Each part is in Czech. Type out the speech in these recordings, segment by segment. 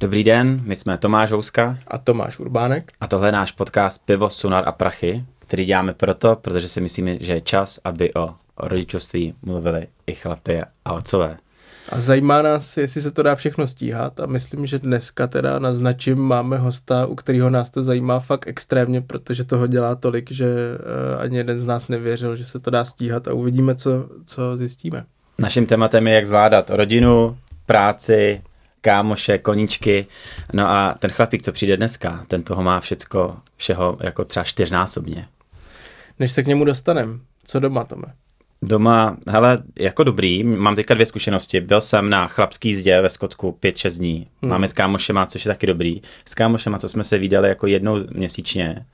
Dobrý den, my jsme Tomáš Houska a Tomáš Urbánek. A tohle je náš podcast Pivo, Sunar a Prachy, který děláme proto, protože si myslíme, že je čas, aby o rodičovství mluvili i chlapy a otcové. A zajímá nás, jestli se to dá všechno stíhat a myslím, že dneska teda naznačím, máme hosta, u kterého nás to zajímá fakt extrémně, protože toho dělá tolik, že uh, ani jeden z nás nevěřil, že se to dá stíhat a uvidíme, co, co zjistíme. Naším tématem je, jak zvládat rodinu, práci, kámoše, koníčky. No a ten chlapík, co přijde dneska, ten toho má všecko, všeho jako třeba čtyřnásobně. Než se k němu dostaneme, co doma, Tome? Doma, hele, jako dobrý, mám teďka dvě zkušenosti. Byl jsem na chlapský zdě ve Skotsku 5-6 dní. Hmm. Máme s kámošema, což je taky dobrý. S kámošema, co jsme se vydali jako jednou měsíčně,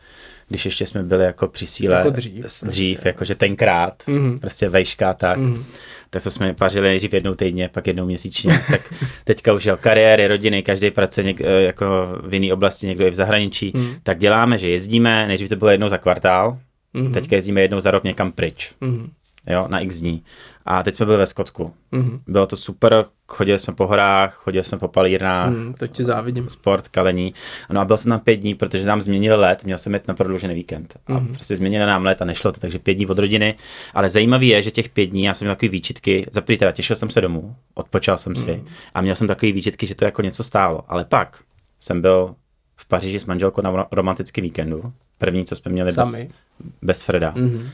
když ještě jsme byli jako při síle. Jako dřív. Dřív, prostě. jakože tenkrát, hmm. prostě vejška tak. Hmm. Tak to jsme pařili nejdřív jednou týdně, pak jednou měsíčně. tak teďka už jo, kariéry, rodiny, každý pracuje něk, eh, jako v jiné oblasti, někdo je v zahraničí. Hmm. Tak děláme, že jezdíme, nejdřív to bylo jednou za kvartál, hmm. teďka jezdíme jednou za rok někam pryč. Hmm jo, na x dní. A teď jsme byli ve Skotsku. Mm-hmm. Bylo to super, chodili jsme po horách, chodili jsme po palírnách. Mm, to ti závidím. Sport, kalení. No a byl jsem tam pět dní, protože nám změnili let, měl jsem jet na prodloužený víkend. A mm-hmm. prostě změnili nám let a nešlo to, takže pět dní od rodiny. Ale zajímavé je, že těch pět dní já jsem měl takové výčitky, za teda těšil jsem se domů, odpočal jsem si mm. a měl jsem takové výčitky, že to jako něco stálo. Ale pak jsem byl v Paříži s manželkou na romantickém víkendu. První, co jsme měli Sami. bez, bez Freda. Mm-hmm.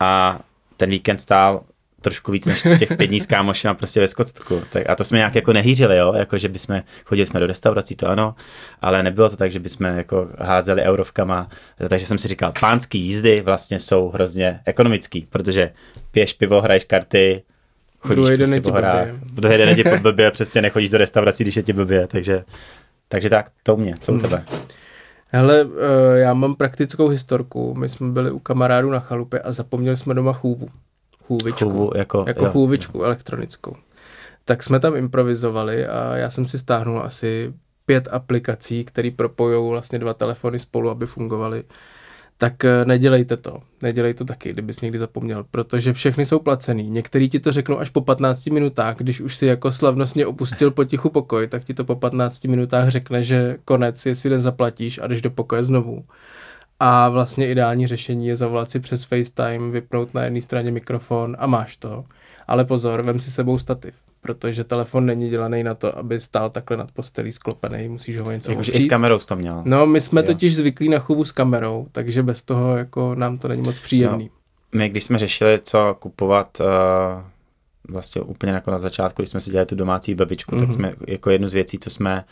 A ten víkend stál trošku víc než těch pět dní s kámošem prostě ve Skotsku. Tak, a to jsme nějak jako nehýřili, jo? Jako, že bychom chodili jsme do restaurací, to ano, ale nebylo to tak, že bychom jako házeli eurovkama, takže jsem si říkal, pánský jízdy vlastně jsou hrozně ekonomický, protože piješ pivo, hraješ karty, chodíš Druhý den prostě po hrách, druhý den je blbě, přesně nechodíš do restaurací, když je ti blbě, takže, takže tak, to mě, co u hmm. Hele, eh, já mám praktickou historku. My jsme byli u kamarádů na chalupě a zapomněli jsme doma chůvu. Chůvičku. Chůvu jako, jako jo. chůvičku elektronickou. Tak jsme tam improvizovali a já jsem si stáhnul asi pět aplikací, které propojují vlastně dva telefony spolu, aby fungovaly tak eh, nedělejte to. Nedělej to taky, kdybys někdy zapomněl, protože všechny jsou placený. Některý ti to řeknou až po 15 minutách, když už si jako slavnostně opustil potichu pokoj, tak ti to po 15 minutách řekne, že konec, jestli nezaplatíš a jdeš do pokoje znovu. A vlastně ideální řešení je zavolat si přes FaceTime, vypnout na jedné straně mikrofon a máš to. Ale pozor, vem si sebou stativ protože telefon není dělaný na to, aby stál takhle nad postelí sklopený, musíš ho něco Jakože i s kamerou to měl. No, my jsme jo. totiž zvyklí na chovu s kamerou, takže bez toho jako nám to není moc příjemný. No, my když jsme řešili, co kupovat, uh, vlastně úplně jako na začátku, když jsme si dělali tu domácí babičku, mm-hmm. tak mhm. jsme jako jednu z věcí, co jsme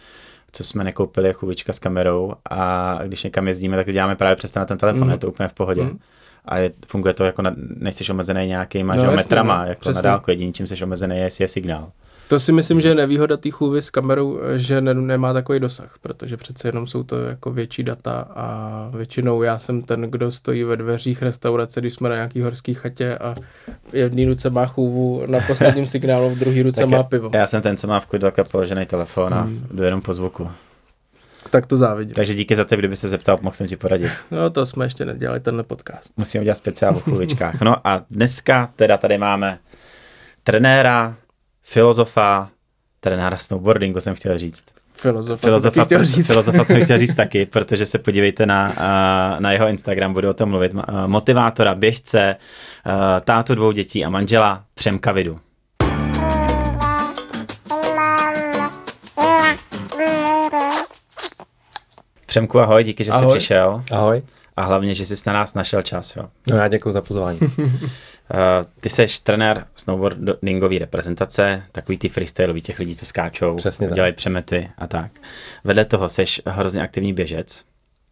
co jsme nekoupili, je chubička s kamerou a když někam jezdíme, tak to děláme právě přes ten telefon, mm. je to úplně v pohodě. Mm a je, funguje to jako, na, nejsi omezený nějakýma no, metrama, no, jako přesně. na dálku, jediný, čím jsi omezený, je, je signál. To si myslím, že je nevýhoda té chůvy s kamerou, že ne, nemá takový dosah, protože přece jenom jsou to jako větší data a většinou já jsem ten, kdo stojí ve dveřích restaurace, když jsme na nějaký horský chatě a v jedné ruce má chůvu, na posledním signálu, v druhé ruce má pivo. Já jsem ten, co má v klidu takhle položený telefon a hmm. jdu jenom po zvuku tak to závidím. Takže díky za to, kdyby se zeptal, mohl jsem ti poradit. No to jsme ještě nedělali, tenhle podcast. Musíme udělat speciál o chluvičkách. No a dneska teda tady máme trenéra, filozofa, trenéra snowboardingu jsem chtěl říct. Filozofa, filozofa, jsem chtěl říct. filozofa jsem chtěl říct taky, protože se podívejte na, na jeho Instagram, budu o tom mluvit. Motivátora, běžce, tátu dvou dětí a manžela Přemka Vidu. Přemku, ahoj, díky, že ahoj. jsi přišel. Ahoj. A hlavně, že jsi na nás našel čas. Jo. No já děkuji za pozvání. uh, ty jsi trenér snowboardingové reprezentace, takový ty freestyleový těch lidí, co skáčou, Přesně dělají tak. přemety a tak. Vedle toho jsi hrozně aktivní běžec.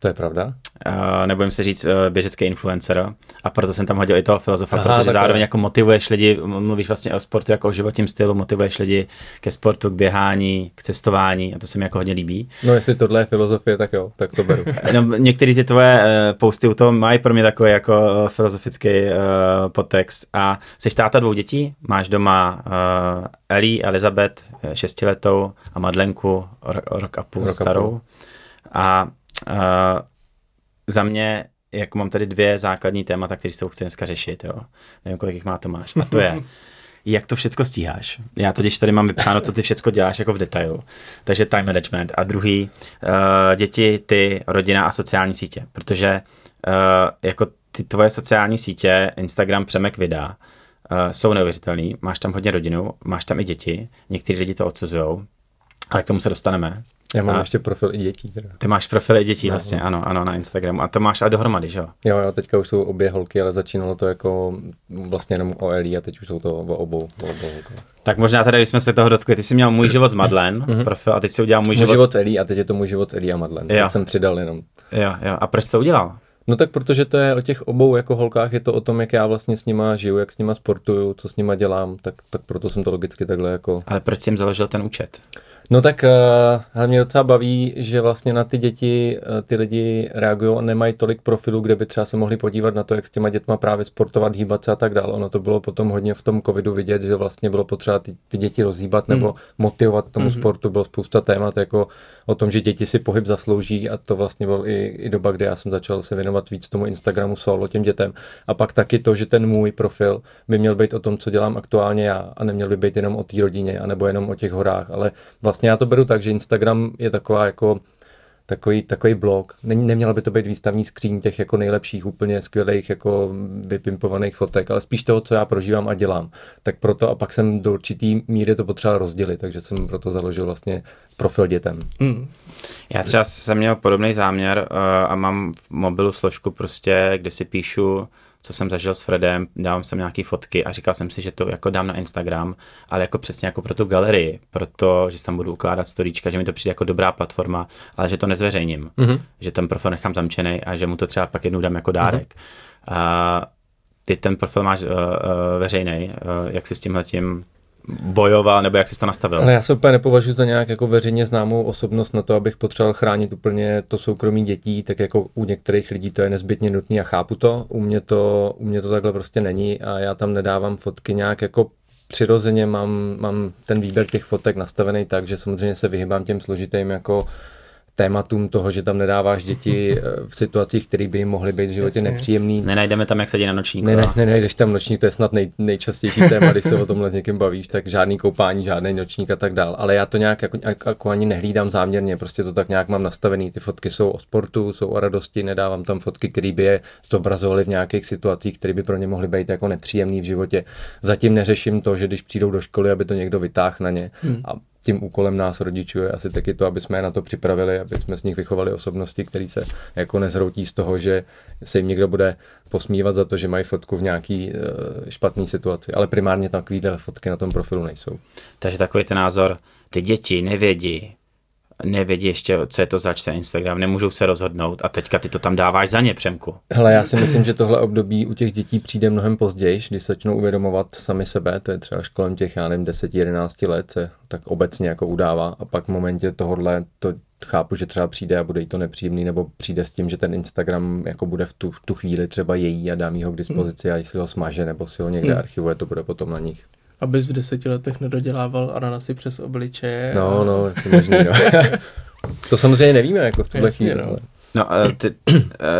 To je pravda. Uh, nebudem se říct uh, běžecký influencer a proto jsem tam hodil i toho filozofa, Aha, protože zároveň jako motivuješ lidi, mluvíš vlastně o sportu jako o životním stylu, motivuješ lidi ke sportu, k běhání, k cestování a to se mi jako hodně líbí. No jestli tohle je filozofie, tak jo, tak to beru. no, některé ty tvoje uh, posty u toho mají pro mě takový jako filozofický uh, podtext a jsi táta dvou dětí, máš doma uh, Ellie, Elizabeth, šestiletou a Madlenku, rok, rok a půl rok starou. A, půl. a Uh, za mě, jako mám tady dvě základní témata, které s tou chci dneska řešit, jo. Nevím, kolik jich má Tomáš. A to je, jak to všechno stíháš. Já totiž tady mám vypsáno, co ty všechno děláš jako v detailu. Takže time management. A druhý, uh, děti, ty, rodina a sociální sítě. Protože uh, jako ty tvoje sociální sítě, Instagram, Přemek vydá, uh, jsou neuvěřitelný. Máš tam hodně rodinu, máš tam i děti. Někteří lidi to odsuzují, ale k tomu se dostaneme. Já mám a ještě profil i dětí. Teda. Ty máš profil i dětí no, vlastně, no. ano, ano, na Instagramu. A to máš ale dohromady, že jo? Jo, jo, teďka už jsou obě holky, ale začínalo to jako vlastně jenom o Eli a teď už jsou to o obou, o obou Tak možná tady, když jsme se toho dotkli, ty jsi měl můj život s Madlen, mhm. profil, a teď si udělal můj, můj život... život Eli a teď je to můj život Eli a Madlen. Jo. Tak jsem přidal jenom. Jo, jo. A proč jsi to udělal? No tak protože to je o těch obou jako holkách, je to o tom, jak já vlastně s nima žiju, jak s nima sportuju, co s nima dělám, tak, tak proto jsem to logicky takhle jako... Ale proč jsi jim založil ten účet? No tak uh, mě docela baví, že vlastně na ty děti uh, ty lidi reagují a nemají tolik profilů, kde by třeba se mohli podívat na to, jak s těma dětma právě sportovat, hýbat se a tak dále. Ono to bylo potom hodně v tom covidu vidět, že vlastně bylo potřeba ty, ty děti rozhýbat nebo mm. motivovat tomu mm-hmm. sportu. Bylo spousta témat jako o tom, že děti si pohyb zaslouží a to vlastně byl i, i doba, kdy já jsem začal se věnovat víc tomu Instagramu solo těm dětem. A pak taky to, že ten můj profil by měl být o tom, co dělám aktuálně já a neměl by být jenom o té rodině anebo jenom o těch horách, ale vlastně já to beru tak, že Instagram je taková jako takový, takový blog. Není, neměla by to být výstavní skříň těch jako nejlepších, úplně skvělých, jako vypimpovaných fotek, ale spíš toho, co já prožívám a dělám. Tak proto a pak jsem do určitý míry to potřeboval rozdělit, takže jsem proto založil vlastně profil dětem. Mm. Já třeba jsem měl podobný záměr uh, a mám v mobilu složku prostě, kde si píšu co jsem zažil s Fredem, dávám jsem nějaké fotky a říkal jsem si, že to jako dám na Instagram, ale jako přesně jako pro tu galerii, proto, že tam budu ukládat storíčka, že mi to přijde jako dobrá platforma, ale že to nezveřejním, mm-hmm. že ten profil nechám zamčený a že mu to třeba pak jednou dám jako dárek. Mm-hmm. A ty ten profil máš uh, uh, veřejný, uh, jak si s tímhle tím bojoval, nebo jak jsi to nastavil? Ale já se úplně nepovažuji za nějak jako veřejně známou osobnost na to, abych potřeboval chránit úplně to soukromí dětí, tak jako u některých lidí to je nezbytně nutné a chápu to. U mě to, u mě to takhle prostě není a já tam nedávám fotky nějak jako přirozeně mám, mám ten výběr těch fotek nastavený tak, že samozřejmě se vyhybám těm složitým jako tématům toho, že tam nedáváš děti eh, v situacích, které by jim mohly být v životě Jasně. nepříjemný. Nenajdeme tam, jak sedí na nočníku. Ne, ne, nenajdeš tam nočník, to je snad nej, nejčastější téma, když se o tomhle s někým bavíš, tak žádný koupání, žádný nočník a tak dál. Ale já to nějak jako, jako ani nehlídám záměrně, prostě to tak nějak mám nastavený. Ty fotky jsou o sportu, jsou o radosti, nedávám tam fotky, které by je zobrazovaly v nějakých situacích, které by pro ně mohly být jako nepříjemné v životě. Zatím neřeším to, že když přijdou do školy, aby to někdo vytáhl na ně. Hmm. A tím úkolem nás rodičů je asi taky to, aby jsme je na to připravili, aby jsme z nich vychovali osobnosti, které se jako nezhroutí z toho, že se jim někdo bude posmívat za to, že mají fotku v nějaký uh, špatné situaci. Ale primárně takovýhle fotky na tom profilu nejsou. Takže takový ten názor, ty děti nevědí, nevědí ještě, co je to zač ten Instagram, nemůžou se rozhodnout a teďka ty to tam dáváš za ně, Přemku. Hele, já si myslím, že tohle období u těch dětí přijde mnohem později, když začnou uvědomovat sami sebe, to je třeba až kolem těch, já nevím, 10-11 let se tak obecně jako udává a pak v momentě tohohle to chápu, že třeba přijde a bude jí to nepříjemný, nebo přijde s tím, že ten Instagram jako bude v tu, v tu chvíli třeba její a dám jí ho k dispozici hmm. a jestli ho smaže, nebo si ho někde hmm. archivuje, to bude potom na nich abys v deseti letech nedodělával ananasy přes obličeje. No, a... no, to možný, no. to samozřejmě nevíme, jako v tuhle chvíli. No. No, ty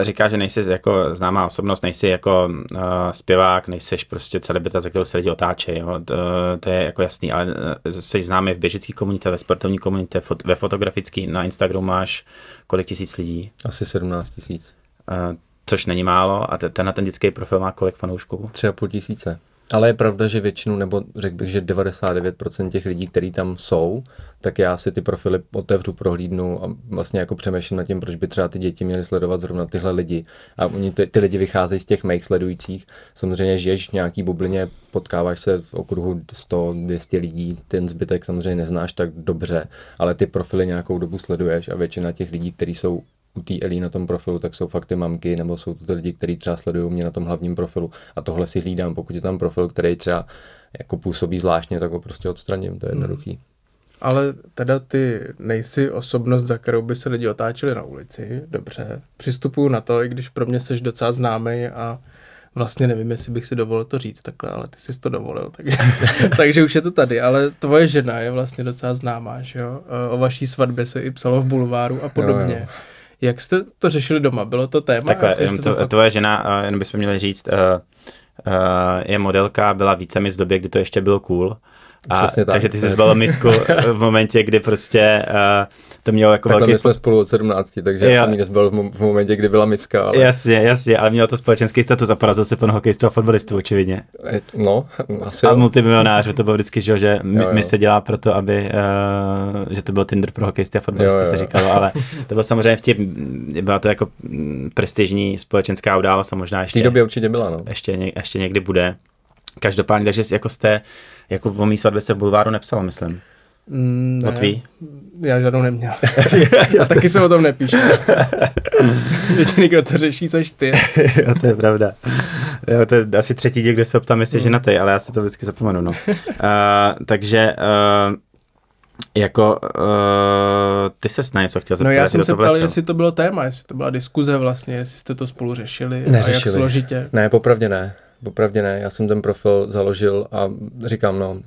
říkáš, že nejsi jako známá osobnost, nejsi jako uh, zpěvák, nejseš prostě celebrita, za kterou se lidi otáčejí, jo? To, to, je jako jasný, ale jsi známý v běžické komunitě, ve sportovní komunitě, fot, ve fotografické, na Instagramu máš kolik tisíc lidí? Asi 17 tisíc. Uh, což není málo a tenhle ten dětský profil má kolik fanoušků? Tři a půl tisíce. Ale je pravda, že většinu, nebo řekl bych, že 99% těch lidí, kteří tam jsou, tak já si ty profily otevřu, prohlídnu a vlastně jako přemýšlím nad tím, proč by třeba ty děti měly sledovat zrovna tyhle lidi. A oni ty, ty lidi vycházejí z těch mých sledujících. Samozřejmě žiješ v nějaký bublině, potkáváš se v okruhu 100-200 lidí, ten zbytek samozřejmě neznáš tak dobře, ale ty profily nějakou dobu sleduješ a většina těch lidí, kteří jsou u té Elí na tom profilu, tak jsou fakt ty mamky, nebo jsou to ty lidi, kteří třeba sledují mě na tom hlavním profilu. A tohle si hlídám, pokud je tam profil, který třeba jako působí zvláštně, tak ho prostě odstraním, to je hmm. jednoduchý. Ale teda ty nejsi osobnost, za kterou by se lidi otáčeli na ulici, dobře. Přistupuju na to, i když pro mě jsi docela známý a vlastně nevím, jestli bych si dovolil to říct takhle, ale ty jsi to dovolil, takže, takže už je to tady. Ale tvoje žena je vlastně docela známá, že jo? O vaší svatbě se i psalo v bulváru a podobně. Jo, jo. Jak jste to řešili doma? Bylo to téma? Takhle, jen to, tvoje žena, jen bychom měli říct, uh, je modelka, byla více mi z době, kdy to ještě bylo cool. A, Přesně tak. Takže ty jsi zbalil misku v momentě, kdy prostě uh, to mělo jako Takhle velký... my jsme spolu od 17, takže jo. já jsem ji nezbalil v, momentě, kdy byla miska. Ale... Jasně, jasně, ale mělo to společenský status a porazil se pan hokejistů a fotbalistů, očividně. No, asi A multimilionář, to bylo vždycky, že, že mi, jo, jo. mi se dělá proto, aby, uh, že to byl Tinder pro hokejisty a fotbalisty, jo, jo. se říkalo, ale to bylo samozřejmě vtip, byla to jako prestižní společenská událost a možná ještě... V té době určitě byla, no. Ještě, ještě někdy bude. Každopádně, takže jako jste, jako o mý svatbě se v bulváru nepsalo, myslím. Mm, ne, tvý? Já žádnou neměl. já taky se o tom nepíšu. Jediný, kdo to řeší, což ty. jo, to je pravda. Jo, to je asi třetí díl, kde se optám, jestli mm. ženatý, ale já si to vždycky zapomenu. No. Uh, takže uh, jako uh, ty se na něco chtěl zeptat. No já jsem se ptal, jestli to bylo téma, jestli to byla diskuze vlastně, jestli jste to spolu řešili Neřešili. a jak složitě. Ne, popravdě ne. Popravdě ne, já jsem ten profil založil a říkám, no,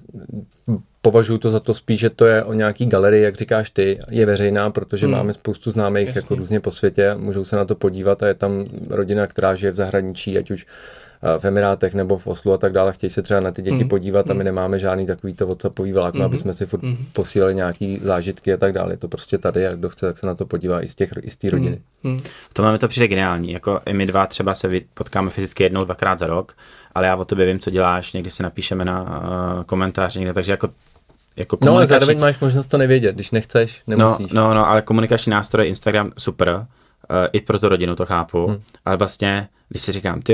považuji to za to spíš, že to je o nějaký galerii, jak říkáš ty, je veřejná, protože hmm. máme spoustu známých jako různě po světě, můžou se na to podívat a je tam rodina, která žije v zahraničí, ať už v Emirátech nebo v Oslu a tak dále, chtějí se třeba na ty děti mm. podívat a my hmm. nemáme žádný takovýto WhatsAppový vlákno, mm. aby jsme si furt mm. posílali nějaký zážitky a tak dále. Je to prostě tady a kdo chce, tak se na to podívá i z těch i z té rodiny. Mm. To máme to přijde geniální. Jako my dva třeba se potkáme fyzicky jednou, dvakrát za rok, ale já o tobě vím, co děláš, někdy si napíšeme na uh, komentář někde, takže jako jako komunikační... No ale zároveň máš možnost to nevědět, když nechceš, nemusíš. No, no, no ale komunikační nástroj Instagram super, i pro tu rodinu to chápu, hmm. ale vlastně když si říkám, ty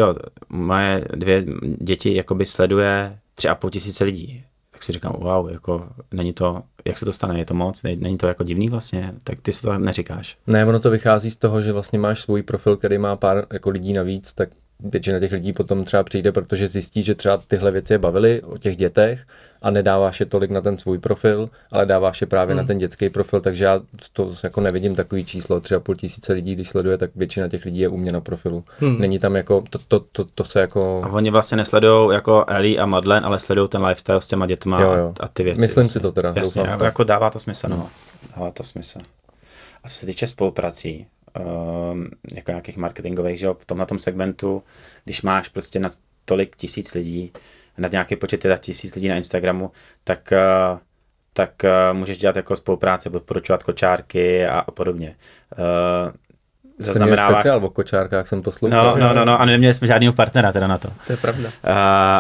moje dvě děti jakoby sleduje tři a půl tisíce lidí, tak si říkám, wow, jako není to, jak se to stane, je to moc, není to jako divný vlastně, tak ty si to neříkáš. Ne, ono to vychází z toho, že vlastně máš svůj profil, který má pár jako lidí navíc, tak většina těch lidí potom třeba přijde, protože zjistí, že třeba tyhle věci je bavily o těch dětech a nedáváš je tolik na ten svůj profil, ale dáváš je právě hmm. na ten dětský profil, takže já to jako nevidím takový číslo, třeba půl tisíce lidí, když sleduje, tak většina těch lidí je u mě na profilu. Hmm. Není tam jako, to, to, to, to se jako... A oni vlastně nesledují jako Ellie a Madeleine, ale sledují ten lifestyle s těma dětma jo, jo. a ty věci. Myslím vlastně. si to teda. Jasně, jako, jako dává to smysl, no. Dává to smysl. A co se týče spoluprací, jako nějakých marketingových, že jo, v tomhle segmentu, když máš prostě na tolik tisíc lidí, na nějaký počet teda tisíc lidí na Instagramu, tak, uh, tak uh, můžeš dělat jako spolupráce, podporučovat kočárky a, a podobně. Uh, zaznamenáváš... speciál o kočárkách, jsem poslouchal. No, no, no, no, a neměli jsme žádného partnera teda na to. To je pravda. Uh,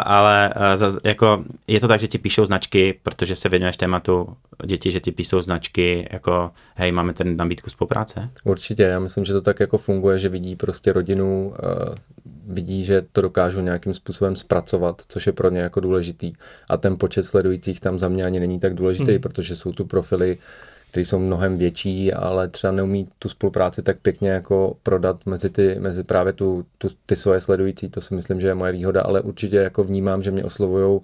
ale uh, zaz, jako, je to tak, že ti píšou značky, protože se věnuješ tématu děti, že ti píšou značky, jako hej, máme ten nabídku spolupráce? Určitě, já myslím, že to tak jako funguje, že vidí prostě rodinu, uh, vidí, že to dokážou nějakým způsobem zpracovat, což je pro ně jako důležitý. A ten počet sledujících tam za mě ani není tak důležitý, hmm. protože jsou tu profily, které jsou mnohem větší, ale třeba neumí tu spolupráci tak pěkně jako prodat mezi, ty, mezi právě tu, tu, ty svoje sledující, to si myslím, že je moje výhoda, ale určitě jako vnímám, že mě oslovují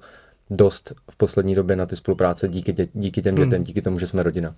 dost v poslední době na ty spolupráce díky, tě, díky těm dětem, hmm. díky tomu, že jsme rodina.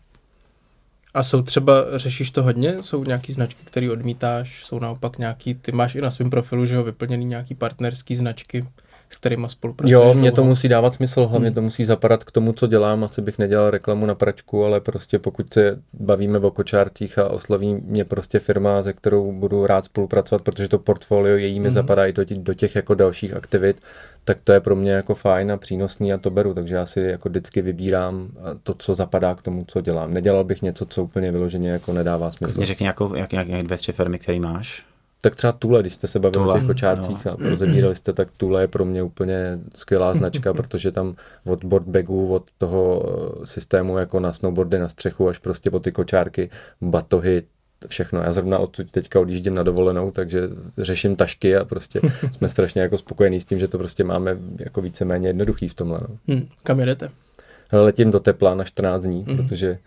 A jsou třeba, řešíš to hodně? Jsou nějaký značky, které odmítáš? Jsou naopak nějaký, ty máš i na svém profilu, že jo, vyplněný nějaký partnerský značky? S kterými spolupracuješ? Jo, mě to musí dávat smysl, hlavně hmm. to musí zapadat k tomu, co dělám. Asi bych nedělal reklamu na pračku, ale prostě pokud se bavíme o kočárcích a osloví mě prostě firma, se kterou budu rád spolupracovat, protože to portfolio její mi hmm. zapadá i do, do těch jako dalších aktivit, tak to je pro mě jako fajn a přínosný a to beru, takže já si jako vždycky vybírám to, co zapadá k tomu, co dělám. Nedělal bych něco, co úplně vyloženě jako nedává smysl. Mě řekni nějakou, jak, jak, jak dvě, tři firmy, které máš. Tak třeba Tule, když jste se bavili Tule, o těch kočárcích no. a rozebírali jste, tak Tule je pro mě úplně skvělá značka, protože tam od boardbagu, od toho eh, systému jako na snowboardy na střechu až prostě po ty kočárky, batohy, všechno. Já zrovna odsud teďka odjíždím na dovolenou, takže řeším tašky a prostě jsme strašně jako spokojení s tím, že to prostě máme jako víceméně jednoduchý v tomhle. No. Hmm, kam jedete? Letím do tepla na 14 dní, hmm. protože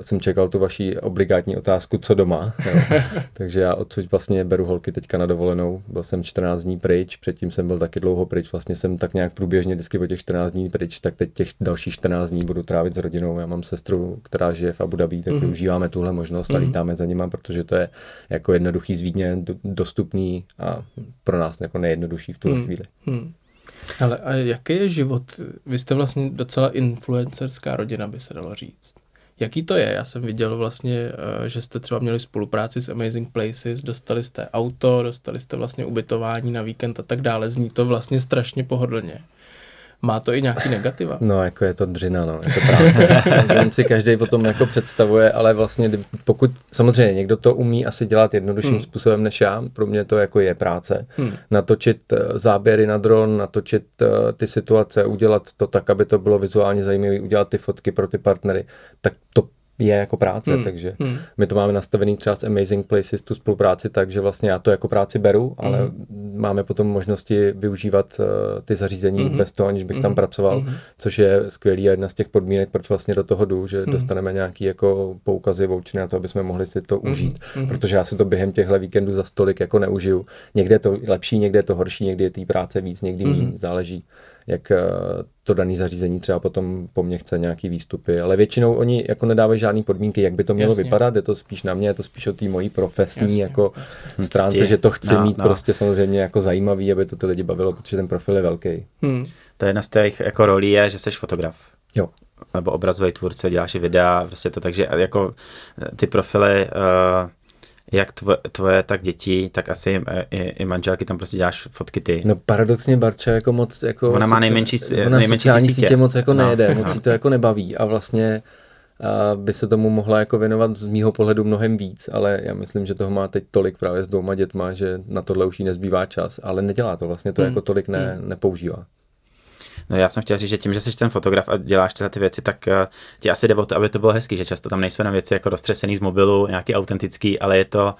jsem čekal tu vaši obligátní otázku, co doma. Jo. Takže já odsud vlastně beru holky teďka na dovolenou. Byl jsem 14 dní pryč, předtím jsem byl taky dlouho pryč. Vlastně jsem tak nějak průběžně vždycky po těch 14 dní pryč, tak teď těch dalších 14 dní budu trávit s rodinou. Já mám sestru, která žije v Abu Dhabi, tak mm-hmm. využíváme tuhle možnost a mm-hmm. lítáme za nima, protože to je jako jednoduchý zvídně dostupný a pro nás jako nejjednodušší v tuhle mm-hmm. chvíli. Mm. Ale a jaký je život? Vy jste vlastně docela influencerská rodina, by se dalo říct Jaký to je? Já jsem viděl vlastně, eh, že jste třeba měli spolupráci s Amazing Places, dostali jste auto, dostali jste vlastně ubytování na víkend a tak dále. Zní to vlastně strašně pohodlně. Má to i nějaký negativa? No, jako je to dřina, no, je to práce. On si každý potom jako představuje, ale vlastně pokud, samozřejmě někdo to umí asi dělat jednodušším hmm. způsobem než já, pro mě to jako je práce. Hmm. Natočit eh, záběry na dron, natočit uh, ty situace, udělat to tak, aby to bylo vizuálně zajímavé, udělat ty fotky pro ty partnery, tak to je jako práce, hmm. takže hmm. my to máme nastavený třeba s Amazing Places, tu spolupráci, takže vlastně já to jako práci beru, ale hmm. máme potom možnosti využívat uh, ty zařízení hmm. bez toho, aniž bych hmm. tam pracoval, hmm. což je skvělý a jedna z těch podmínek, proč vlastně do toho jdu, že hmm. dostaneme nějaký jako poukazy, vouchery na to, aby jsme mohli si to hmm. užít, hmm. protože já si to během těchto víkendů za stolik jako neužiju. Někde je to lepší, někde je to horší, někdy je té práce víc, někdy hmm. méně, záleží jak eh, to dané zařízení třeba potom po mně chce nějaký výstupy, ale většinou oni jako nedávají žádné podmínky, jak by to mělo Jasně. vypadat, je to spíš na mě, je to spíš o té mojí profesní Jasně. jako Jasně. stránce, že to chci no, mít no. prostě samozřejmě jako zajímavý, aby to ty lidi bavilo, protože ten profil je velký. Hmm. To je jedna z těch jako rolí je, že jsi fotograf. Jo. Nebo obrazový tvůrce, děláš i videa, prostě to, takže jako ty profily uh, jak tvoje, tvoje, tak děti, tak asi i, i, i manželky tam prostě děláš fotky ty. No paradoxně Barča jako moc jako... Ona má nejmenší, ona nejmenší sítě. sítě moc jako no. nejede, moc si to jako nebaví a vlastně a by se tomu mohla jako věnovat z mýho pohledu mnohem víc, ale já myslím, že toho má teď tolik právě s dvouma dětma, že na tohle už jí nezbývá čas, ale nedělá to vlastně, to hmm. jako tolik ne, hmm. nepoužívá. No já jsem chtěl říct, že tím, že jsi ten fotograf a děláš tyhle ty věci, tak uh, ti asi jde o to, aby to bylo hezký, že často tam nejsou na věci jako roztřesený z mobilu, nějaký autentický, ale je to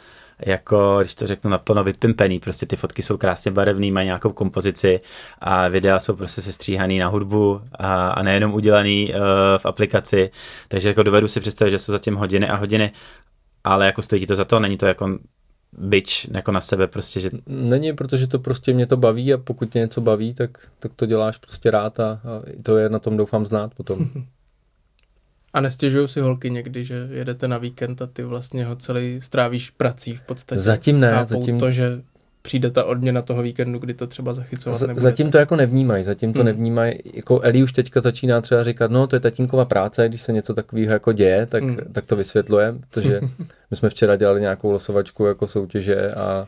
jako, když to řeknu naplno, vypimpený. Prostě ty fotky jsou krásně barevný, mají nějakou kompozici a videa jsou prostě sestříhaný na hudbu a, a nejenom udělaný uh, v aplikaci. Takže jako dovedu si představit, že jsou zatím hodiny a hodiny, ale jako stojí to za to, není to jako byč jako na sebe prostě, že... Není, protože to prostě mě to baví a pokud tě něco baví, tak, tak to děláš prostě rád a, a to je na tom doufám znát potom. A nestěžují si holky někdy, že jedete na víkend a ty vlastně ho celý strávíš prací v podstatě. Zatím ne. zatím... to, že přijde ta odměna toho víkendu, kdy to třeba zachycovat Z, nebudete. Zatím to jako nevnímají, zatím to hmm. nevnímají. Jako Eli už teďka začíná třeba říkat, no to je tatínková práce, když se něco takového jako děje, tak, hmm. tak to vysvětluje, protože my jsme včera dělali nějakou losovačku jako soutěže a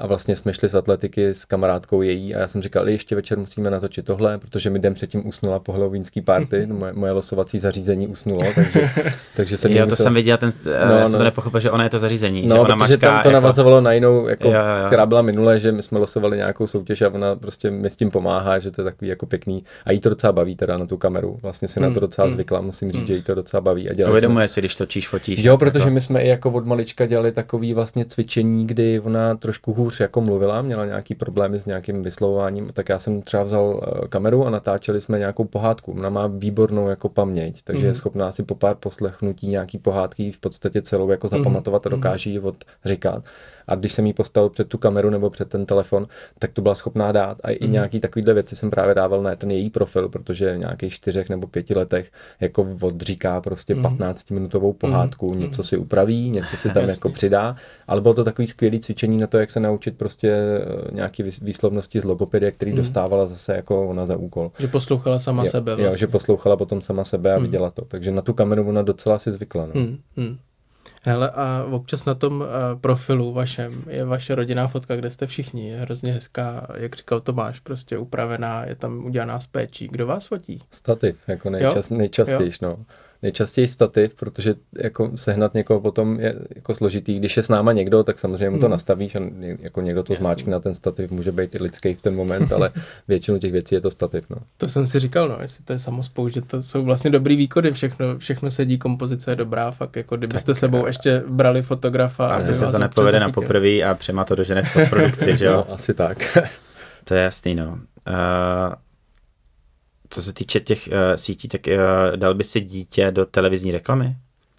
a vlastně jsme šli z atletiky s kamarádkou její a já jsem říkal, ještě večer musíme natočit tohle, protože mi den předtím usnula po halloweenský party, no, moje, moje losovací zařízení usnulo, takže, takže jsem Jo, to musel... jsem viděl, ten, no, já jsem no. to nepochopil, že ona je to zařízení, no, že ona protože mačká, tam to jako... navazovalo na jinou, jako, jo, jo, jo. která byla minule, že my jsme losovali nějakou soutěž a ona prostě mi s tím pomáhá, že to je takový jako pěkný a jí to docela baví teda na tu kameru, vlastně si hmm. na to docela hmm. zvykla, musím říct, hmm. že jí to docela baví. A Uvědomuje jsme... si, když točíš, fotíš. Jo, protože jako... my jsme i jako od malička dělali takový vlastně cvičení, kdy ona trošku hůř jako mluvila, měla nějaký problémy s nějakým vyslovováním, tak já jsem třeba vzal eh, kameru a natáčeli jsme nějakou pohádku. Ona má výbornou jako paměť, takže mm. je mhm. schopná si po pár poslechnutí nějaký pohádky v podstatě celou jako mhm. zapamatovat a mhm. dokáže ji odříkat a když jsem jí postavil před tu kameru nebo před ten telefon, tak to byla schopná dát. A i mm. nějaký takovýhle věci jsem právě dával na ten její profil, protože v nějakých čtyřech nebo pěti letech jako odříká prostě mm. 15-minutovou pohádku, mm. něco si upraví, něco si tam jako přidá, ale bylo to takový skvělý cvičení na to, jak se naučit prostě eh, nějaký výslovnosti z logopedie, který mm. dostávala zase jako ona za úkol. Že poslouchala sama jo, sebe. Vlastně. Jo, že poslouchala potom sama sebe a mm. viděla to. Takže na tu kameru ona docela si zvykla. No. Mm. Mm. Hele, a občas na tom uh, profilu vašem je vaše rodinná fotka, kde jste všichni. Je hrozně hezká, jak říkal Tomáš, prostě upravená, je tam udělaná z péčí. Kdo vás fotí? Stativ, jako nejčas, nejčastěji, no nejčastěji stativ, protože jako sehnat někoho potom je jako složitý. Když je s náma někdo, tak samozřejmě mu to hmm. nastavíš a jako někdo to zmáčkne na ten stativ, může být i lidský v ten moment, ale většinu těch věcí je to stativ. No. To jsem si říkal, no, jestli to je samospou, že to jsou vlastně dobrý výkony, všechno, všechno sedí, kompozice je dobrá, fakt jako kdybyste tak, sebou ještě brali fotografa. Asi se to nepovede na poprvé a přema to dožene v postprodukci, že jo? No, asi tak. to je jasný, no. Uh, co se týče těch uh, sítí, tak uh, dal by si dítě do televizní reklamy?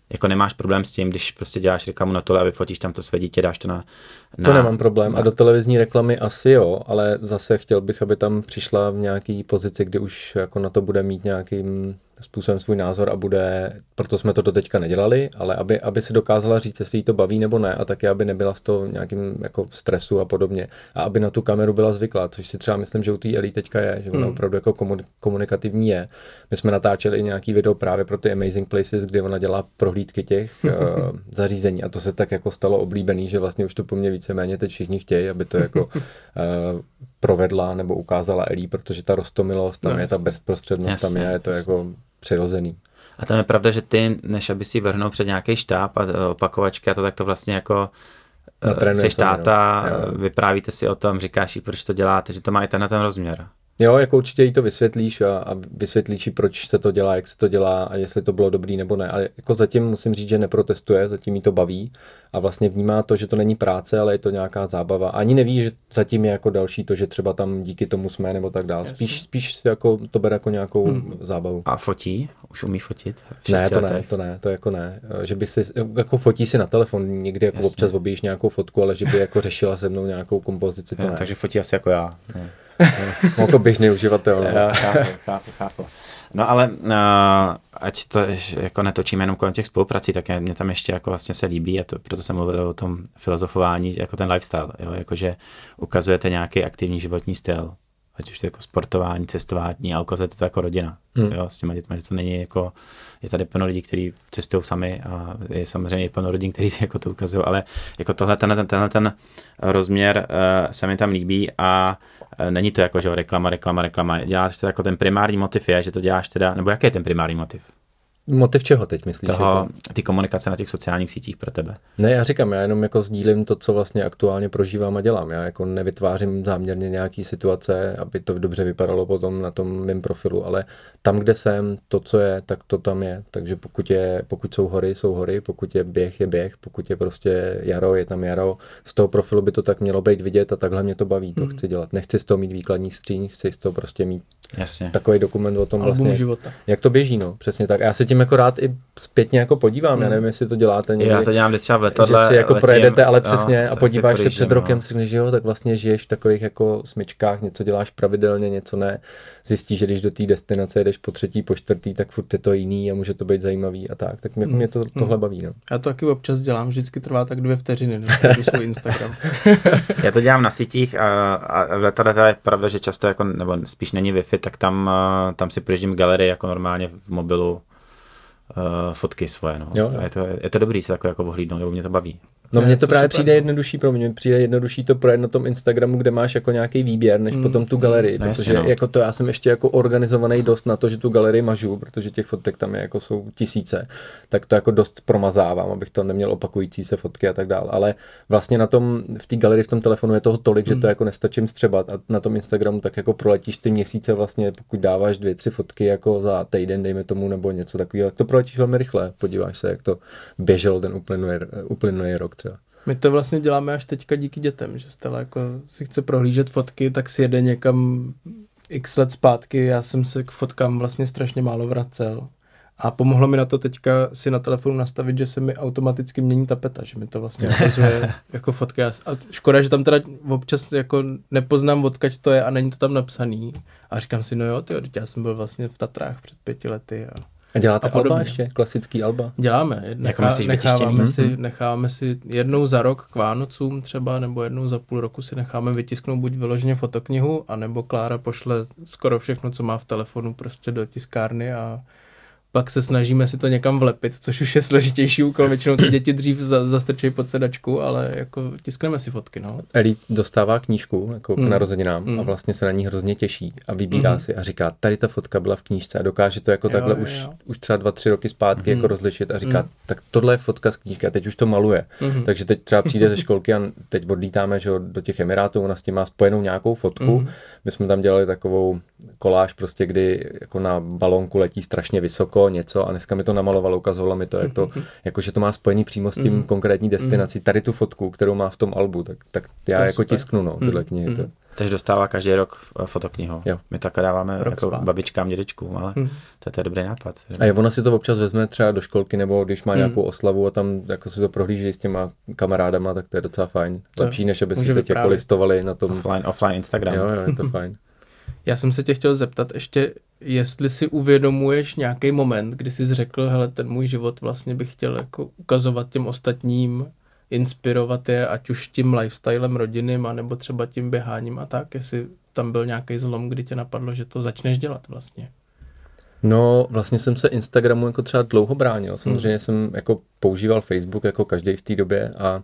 Jako nemáš problém s tím, když prostě děláš reklamu na tohle a vyfotíš tam to své dítě, dáš to na... na to nemám problém. Na... A do televizní reklamy asi jo, ale zase chtěl bych, aby tam přišla v nějaký pozici, kdy už jako na to bude mít nějaký způsobem svůj názor a bude, proto jsme to do teďka nedělali, ale aby, aby si dokázala říct, jestli jí to baví nebo ne a taky, aby nebyla z toho nějakým jako stresu a podobně a aby na tu kameru byla zvyklá, což si třeba myslím, že u té Elí teďka je, že ona hmm. opravdu jako komunikativní je. My jsme natáčeli nějaký video právě pro ty Amazing Places, kde ona dělá prohlídky těch uh, zařízení a to se tak jako stalo oblíbený, že vlastně už to po mně víceméně teď všichni chtějí, aby to jako uh, provedla nebo ukázala Elí, protože ta rostomilost tam no, je, ta bezprostřednost jasně, tam je, je to jasně. jako přirozený. A tam je pravda, že ty, než aby si vrhnul před nějaký štáb a opakovačky a to, tak to vlastně jako jsi táta, no. vyprávíte si o tom, říkáš jí, proč to děláte, že to má i ten, ten rozměr. Jo, jako určitě jí to vysvětlíš a, a vysvětlíš jí, proč se to dělá, jak se to dělá a jestli to bylo dobrý nebo ne. Ale jako zatím musím říct, že neprotestuje, zatím jí to baví a vlastně vnímá to, že to není práce, ale je to nějaká zábava. Ani neví, že zatím je jako další to, že třeba tam díky tomu jsme nebo tak dál. Spíš, spíš jako to bere jako nějakou hmm. zábavu. A fotí? Už umí fotit? Ne, to ne, to ne, to jako ne. Že by si, jako fotí si na telefon, někdy jako Jasně. občas objíš nějakou fotku, ale že by jako řešila se mnou nějakou kompozici, to ne. Takže fotí asi jako já. Ne. jako běžný uživatel. No. chápu, chápu, chápu. No ale ať to jako netočíme jenom kolem těch spoluprací, tak mě tam ještě jako vlastně se líbí a to, proto jsem mluvil o tom filozofování, jako ten lifestyle, jo, jakože ukazujete nějaký aktivní životní styl, ať už to jako sportování, cestování a ukazujete to jako rodina, hmm. jo, s těma dětmi, že to není jako, je tady plno lidí, kteří cestují sami a je samozřejmě plno rodin, kteří si jako to ukazují, ale jako tohle, tenhle, ten, tenhle ten rozměr uh, se mi tam líbí a uh, není to jako, že reklama, reklama, reklama, děláš to jako ten primární motiv je, že to děláš teda, nebo jaký je ten primární motiv? Motiv čeho teď myslíš? Toho, jako? ty komunikace na těch sociálních sítích pro tebe. Ne, já říkám, já jenom jako sdílím to, co vlastně aktuálně prožívám a dělám. Já jako nevytvářím záměrně nějaký situace, aby to dobře vypadalo potom na tom mém profilu, ale tam, kde jsem, to, co je, tak to tam je. Takže pokud, je, pokud jsou hory, jsou hory, pokud je běh, je běh, pokud je prostě jaro, je tam jaro. Z toho profilu by to tak mělo být vidět a takhle mě to baví, to hmm. chci dělat. Nechci z toho mít výkladní skříň, chci z toho prostě mít Jasně. takový dokument o tom Album vlastně, života. jak to běží, no, přesně tak. Já se tím jako rád i zpětně jako podívám, hmm. já nevím, jestli to děláte někdy. Já to dělám třeba v letadle. Že si jako letím, projedete, ale přesně no, a podíváš se před rokem, no. řekneš, že jo, tak vlastně žiješ v takových jako smyčkách, něco děláš pravidelně, něco ne. Zjistíš, že když do té destinace jedeš po třetí, po čtvrtý, tak furt je to jiný a může to být zajímavý a tak. Tak mě, hmm. mě to, tohle hmm. baví. No. Já to taky občas dělám, vždycky trvá tak dvě vteřiny, no, svůj Instagram. já to dělám na sítích a, a v letadle je pravda, že často jako, nebo spíš není Wi-Fi, tak tam, tam si projíždím galerii jako normálně v mobilu uh, fotky svoje. No. Jo, jo. A je, to, je to dobrý se takhle jako ohlídnout, nebo mě to baví. No mně to, to právě super. přijde jednodušší pro mě, přijde jednodušší to projet na tom Instagramu, kde máš jako nějaký výběr, než mm. potom tu galerii, no, protože no. jako to já jsem ještě jako organizovaný dost na to, že tu galerii mažu, protože těch fotek tam je jako jsou tisíce, tak to jako dost promazávám, abych to neměl opakující se fotky a tak dále, ale vlastně na tom, v té galerii v tom telefonu je toho tolik, mm. že to hmm. jako nestačím střebat a na tom Instagramu tak jako proletíš ty měsíce vlastně, pokud dáváš dvě, tři fotky jako za týden, dejme tomu, nebo něco takového, tak to proletíš velmi rychle, podíváš se, jak to běželo ten uplynulý, uplynulý rok třeba. My to vlastně děláme až teďka díky dětem, že Stella jako si chce prohlížet fotky, tak si jede někam x let zpátky, já jsem se k fotkám vlastně strašně málo vracel. A pomohlo mi na to teďka si na telefonu nastavit, že se mi automaticky mění tapeta, že mi to vlastně ukazuje jako fotka. A škoda, že tam teda občas jako nepoznám, odkaď to je a není to tam napsaný. A říkám si, no jo, ty, já jsem byl vlastně v Tatrách před pěti lety. A a děláte a alba ještě? Klasický alba? Děláme. Nechá, jako necháváme, si, mm-hmm. necháváme si jednou za rok k Vánocům třeba, nebo jednou za půl roku si necháme vytisknout buď vyloženě fotoknihu, anebo Klára pošle skoro všechno, co má v telefonu prostě do tiskárny a pak se snažíme si to někam vlepit, což už je složitější úkol, většinou ty děti dřív za, zastrčí pod sedačku, ale jako tiskneme si fotky, no. Eli dostává knížku jako mm. k narozeninám mm. a vlastně se na ní hrozně těší a vybírá mm. si a říká, tady ta fotka byla v knížce a dokáže to jako jo, takhle jo, už, jo. už třeba dva, tři roky zpátky mm. jako rozlišit a říká, mm. tak tohle je fotka z knížky a teď už to maluje. Mm. Takže teď třeba přijde ze školky a teď odlítáme že do těch Emirátů, ona s tím má spojenou nějakou fotku. Mm. My jsme tam dělali takovou koláž prostě, kdy jako na balonku letí strašně vysoko něco a dneska mi to namalovalo, ukazovalo mi to, jak to, jako že to má spojený přímo s tím mm. konkrétní destinací. Mm. Tady tu fotku, kterou má v tom albu, tak, tak já jako super. tisknu no, tyhle mm. knihy. Mm. To. Takže dostává každý rok fotoknihu. Jo. My takhle dáváme rok jako spát. babičkám, dědečkům, ale mm. to, je, to je dobrý nápad. A ona si to občas vezme třeba do školky, nebo když má mm. nějakou oslavu a tam jako si to prohlíží s těma kamarádama, tak to je docela fajn. Lepší, než aby si teď jako listovali na tom. Offline, offline Instagram. Jo, jo, je to fajn. Já jsem se tě chtěl zeptat ještě, jestli si uvědomuješ nějaký moment, kdy jsi řekl, hele, ten můj život vlastně bych chtěl jako ukazovat těm ostatním, inspirovat je, ať už tím lifestylem rodinným, anebo třeba tím běháním a tak, jestli tam byl nějaký zlom, kdy tě napadlo, že to začneš dělat vlastně. No, vlastně jsem se Instagramu jako třeba dlouho bránil. Samozřejmě hmm. jsem jako používal Facebook jako každý v té době a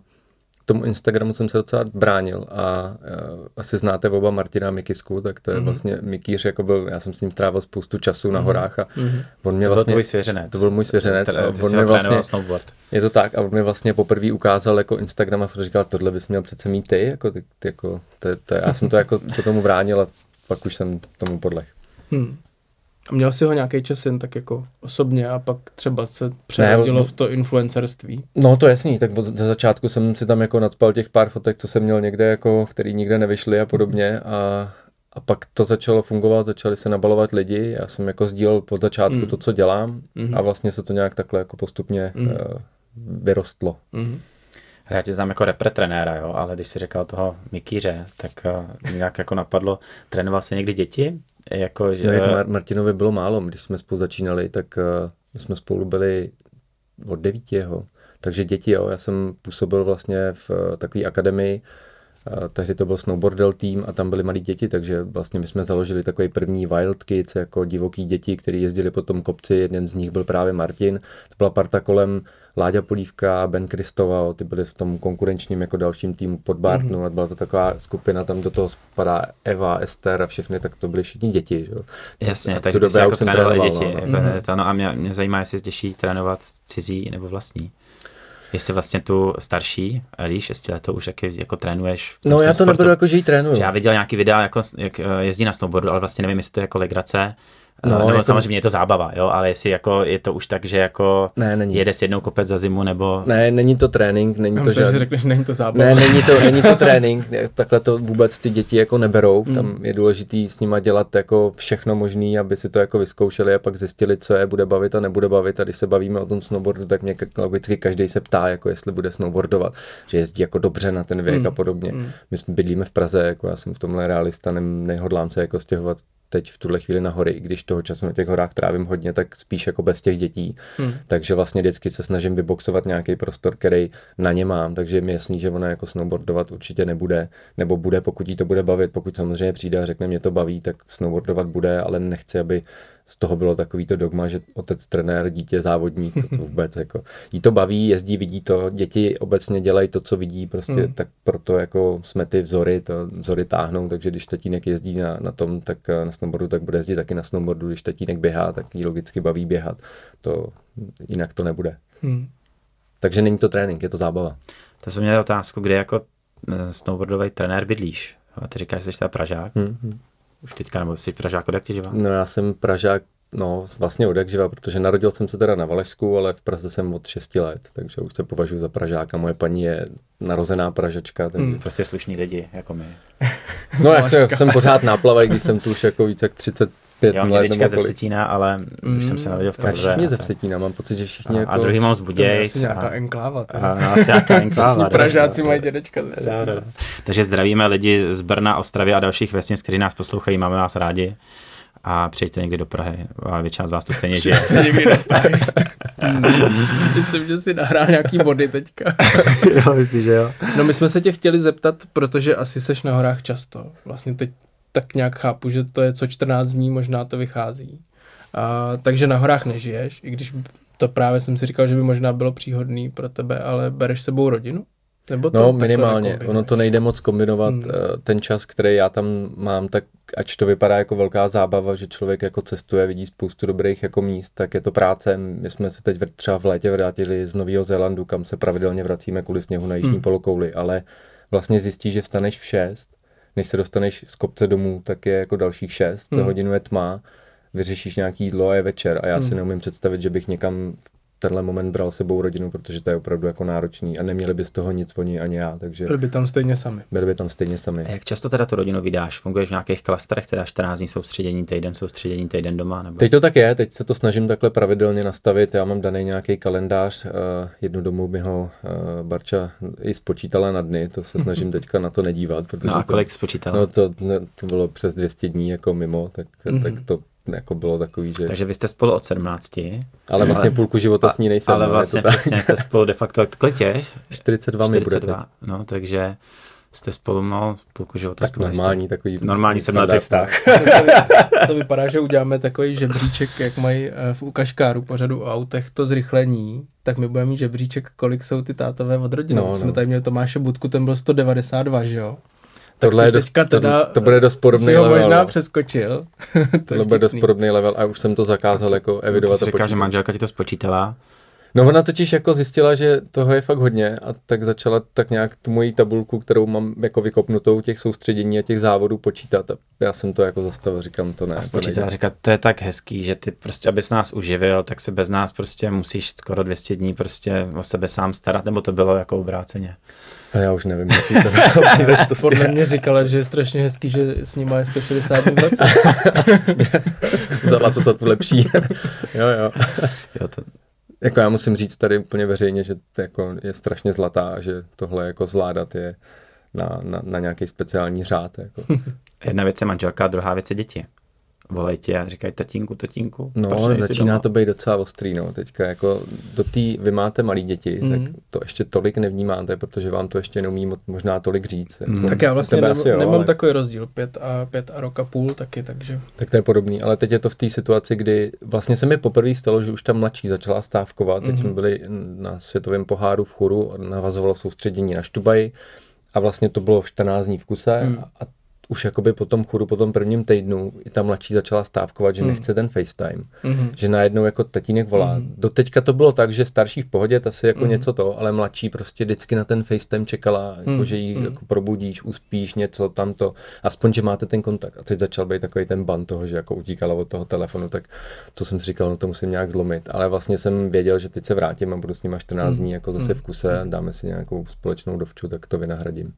tomu Instagramu jsem se docela bránil a uh, asi znáte oba Martina Mikisku, tak to je mm-hmm. vlastně Mikýř, jako byl, já jsem s ním trávil spoustu času mm-hmm. na mhm. horách a mm-hmm. on mě vlastně... To byl tvůj svěřenec. To byl můj svěřenec. a on mě vlastně, snowboard. Je to tak a on mi vlastně poprvé ukázal jako Instagram a říkal, tohle bys měl přece mít ty, jako, ty, ty, jako to, to, já jsem to jako se tomu bránil a pak už jsem tomu podlech. Hmm. A měl si ho nějaký čas jen tak jako osobně a pak třeba se přehodilo v to influencerství? No to jasný, tak od začátku jsem si tam jako nadspal těch pár fotek, co jsem měl někde, jako, který nikde nevyšly a podobně a, a pak to začalo fungovat, začali se nabalovat lidi, já jsem jako sdílel od začátku mm. to, co dělám mm. a vlastně se to nějak takhle jako postupně mm. uh, vyrostlo. Mm. Já tě znám jako repre trenéra, jo, ale když si říkal toho Mikýře, tak uh, nějak jako napadlo, trénoval se někdy děti? Jako, že... no, jak Mar- Martinovi bylo málo, když jsme spolu začínali, tak uh, my jsme spolu byli od devíti. Takže děti, jo, já jsem působil vlastně v uh, takové akademii, tehdy to byl snowboardel tým a tam byly malí děti, takže vlastně my jsme založili takový první Wild Kids, jako divoký děti, kteří jezdili po tom kopci, jeden z nich byl právě Martin. To byla parta kolem Láďa Polívka, Ben Kristova, ty byli v tom konkurenčním jako dalším týmu pod Bartnu mm-hmm. a byla to taková skupina, tam do toho spadá Eva, Ester a všechny, tak to byly všichni děti. Že? Jasně, tak takže ty jsi jako trénoval děti. No. Jako mm-hmm. to, no a mě, mě zajímá, jestli těžší trénovat cizí nebo vlastní. Jestli vlastně tu starší, Elí, šestiletou, už jak jako trénuješ. V tom no já to sportu. nebudu jako, že ji trénuju. Že já viděl nějaký videa, jako, jak eh, jezdí na snowboardu, ale vlastně nevím, jestli to je jako legrace, No, nebo jako... samozřejmě je to zábava, jo, ale jestli jako je to už tak, že jako ne, není. jede s jednou kopec za zimu, nebo... Ne, není to trénink, není Já to žádný... že řekneš, není to zábava. Ne, není to, není to trénink, takhle to vůbec ty děti jako neberou, mm. tam je důležitý s nima dělat jako všechno možné, aby si to jako vyzkoušeli a pak zjistili, co je bude bavit a nebude bavit a když se bavíme o tom snowboardu, tak mě logicky každý se ptá, jako jestli bude snowboardovat, že jezdí jako dobře na ten věk mm. a podobně. Mm. My jsme bydlíme v Praze, jako já jsem v tomhle realista, ne, nehodlám se jako stěhovat teď v tuhle chvíli na hory, i když toho času na těch horách trávím hodně, tak spíš jako bez těch dětí. Hmm. Takže vlastně vždycky se snažím vyboxovat nějaký prostor, který na ně mám, takže mi jasný, že ona jako snowboardovat určitě nebude, nebo bude, pokud jí to bude bavit, pokud samozřejmě přijde a řekne, mě to baví, tak snowboardovat bude, ale nechci, aby z toho bylo takový to dogma, že otec trenér, dítě závodník, to, to vůbec jako, jí to baví, jezdí, vidí to, děti obecně dělají to, co vidí, prostě mm. tak proto jako jsme ty vzory, to vzory táhnou, takže když tatínek jezdí na, na tom, tak eh, na snowboardu, tak bude jezdit taky na snowboardu, když tatínek běhá, tak jí logicky baví běhat, to jinak to nebude. Mm. Takže není to trénink, je to zábava. To jsem měl otázku, kde jako eh, snowboardový trenér bydlíš? A ty říkáš, že jsi teda Pražák. Mm-hmm. Už teďka, nebo jsi Pražák od jak živa? No já jsem Pražák, no vlastně od jak živa, protože narodil jsem se teda na Valašsku, ale v Praze jsem od 6 let, takže už se považuji za Pražáka. Moje paní je narozená Pražačka. Takže... Hmm, prostě slušní lidi, jako my. no jak jsem pořád náplava, když jsem tu už jako více jak 30 pět jo, let nebo ze Vsetína, ale mm. už jsem se narodil v Praze. Všichni ze Vsetína, mám pocit, že všichni a, jako... A druhý mám z Budějc. To je asi nějaká enkláva. A, a, asi nějaká enkláva. Pražáci mají dědečka ze Takže zdravíme lidi z Brna, Ostravy a dalších vesnic, kteří nás poslouchají, máme vás rádi a přijďte někdy do Prahy. A většina z vás tu stejně žije. někdy do Prahy. Myslím, že si nahrál nějaký body teďka. jo, myslím, že jo. No my jsme se tě chtěli zeptat, protože asi seš na horách často. Vlastně teď tak nějak chápu, že to je co 14 dní, možná to vychází. A, takže na horách nežiješ, i když to právě jsem si říkal, že by možná bylo příhodný pro tebe, ale bereš sebou rodinu? Nebo to no, minimálně. Ono to nejde moc kombinovat. Hmm. Eh, ten čas, který já tam mám, tak ač to vypadá jako velká zábava, že člověk jako cestuje, vidí spoustu dobrých jako míst, tak je to práce. My jsme se teď třeba v létě vrátili z Nového Zélandu, kam se pravidelně vracíme kvůli sněhu na jižní hmm. polokouli, ale vlastně zjistí, že vstaneš v 6 než se dostaneš z kopce domů, tak je jako dalších 6, hmm. hodinu je tma, vyřešíš nějaký jídlo a je večer a já hmm. si neumím představit, že bych někam tenhle moment bral sebou rodinu, protože to je opravdu jako náročný a neměli by z toho nic oni ani já. Takže byli by tam stejně sami. Byli by tam stejně sami. A jak často teda tu rodinu vydáš? Funguješ v nějakých klastrech, teda 14 dní soustředění, týden soustředění, týden doma? Nebo... Teď to tak je, teď se to snažím takhle pravidelně nastavit. Já mám daný nějaký kalendář, uh, jednu domů mi ho uh, Barča i spočítala na dny, to se snažím teďka na to nedívat. Protože no a kolik to, spočítala? No to, to bylo přes 200 dní jako mimo, tak, mm-hmm. tak to jako bylo takový, že... Takže vy jste spolu od 17. Ale vlastně půlku života s ní nejsem. Ale no, vlastně přesně jste spolu de facto, kolik těž? 42, 42 mi bude teď. No, takže jste spolu mal půlku života tak spolu normální, jste. takový normální sedmletý vztah. to vypadá, že uděláme takový žebříček, jak mají eh, v ukažkáru pořadu o autech to zrychlení, tak my budeme mít žebříček, kolik jsou ty tátové od rodiny. No, no. Jsme tady měli Tomáše Budku, ten byl 192, že jo? Tohle je dost, teda to, to bude dost podobný level. ho možná přeskočil. to bude dost podobný level a už jsem to zakázal to, jako evidovat. Ty říká, že manželka ti to spočítala. No ona totiž jako zjistila, že toho je fakt hodně a tak začala tak nějak tu moji tabulku, kterou mám jako vykopnutou těch soustředění a těch závodů počítat a já jsem to jako zastavil, říkám to ne. A spočítala, říkat, to je tak hezký, že ty prostě, abys nás uživil, tak se bez nás prostě musíš skoro 200 dní prostě o sebe sám starat, nebo to bylo jako obráceně. A já už nevím, jaký to bylo. Podle mě říkala, že je strašně hezký, že s ním je 160 dní v roce. Vzala to za tu lepší. jo, jo. jo to, jako já musím říct tady úplně veřejně, že to jako je strašně zlatá, že tohle jako zvládat je na, na, na nějaký speciální řád. Jako. Jedna věc je manželka, druhá věc je děti volají tě a říkají tatínku, tatínku. No, začíná to být docela ostrý, no, teďka jako do té, vy máte malí děti, mm. tak to ještě tolik nevnímáte, protože vám to ještě neumí možná tolik říct. Jako, mm. Tak já vlastně nem, asi, jo, nemám ale... takový rozdíl, pět a, pět a roka půl taky, takže. Tak to je podobný, ale teď je to v té situaci, kdy vlastně se mi poprvé stalo, že už ta mladší začala stávkovat, teď mm. jsme byli na světovém poháru v churu, navazovalo soustředění na Štubaji, a vlastně to bylo 14 dní v kuse mm. a už jakoby po tom chůru, po tom prvním týdnu i ta mladší začala stávkovat, že mm. nechce ten FaceTime. Mm. Že najednou jako tatínek volá. Mm. Do teďka to bylo tak, že starší v pohodě, ta si jako mm. něco to, ale mladší prostě vždycky na ten FaceTime čekala, jako mm. že ji mm. jako probudíš, uspíš něco, tamto, aspoň, že máte ten kontakt. A teď začal být takový ten ban toho, že jako utíkala od toho telefonu, tak to jsem si říkal, no to musím nějak zlomit. Ale vlastně jsem věděl, že teď se vrátím a budu s nima 14 mm. dní jako zase mm. v kuse, dáme si nějakou společnou dovču, tak to vynahradím.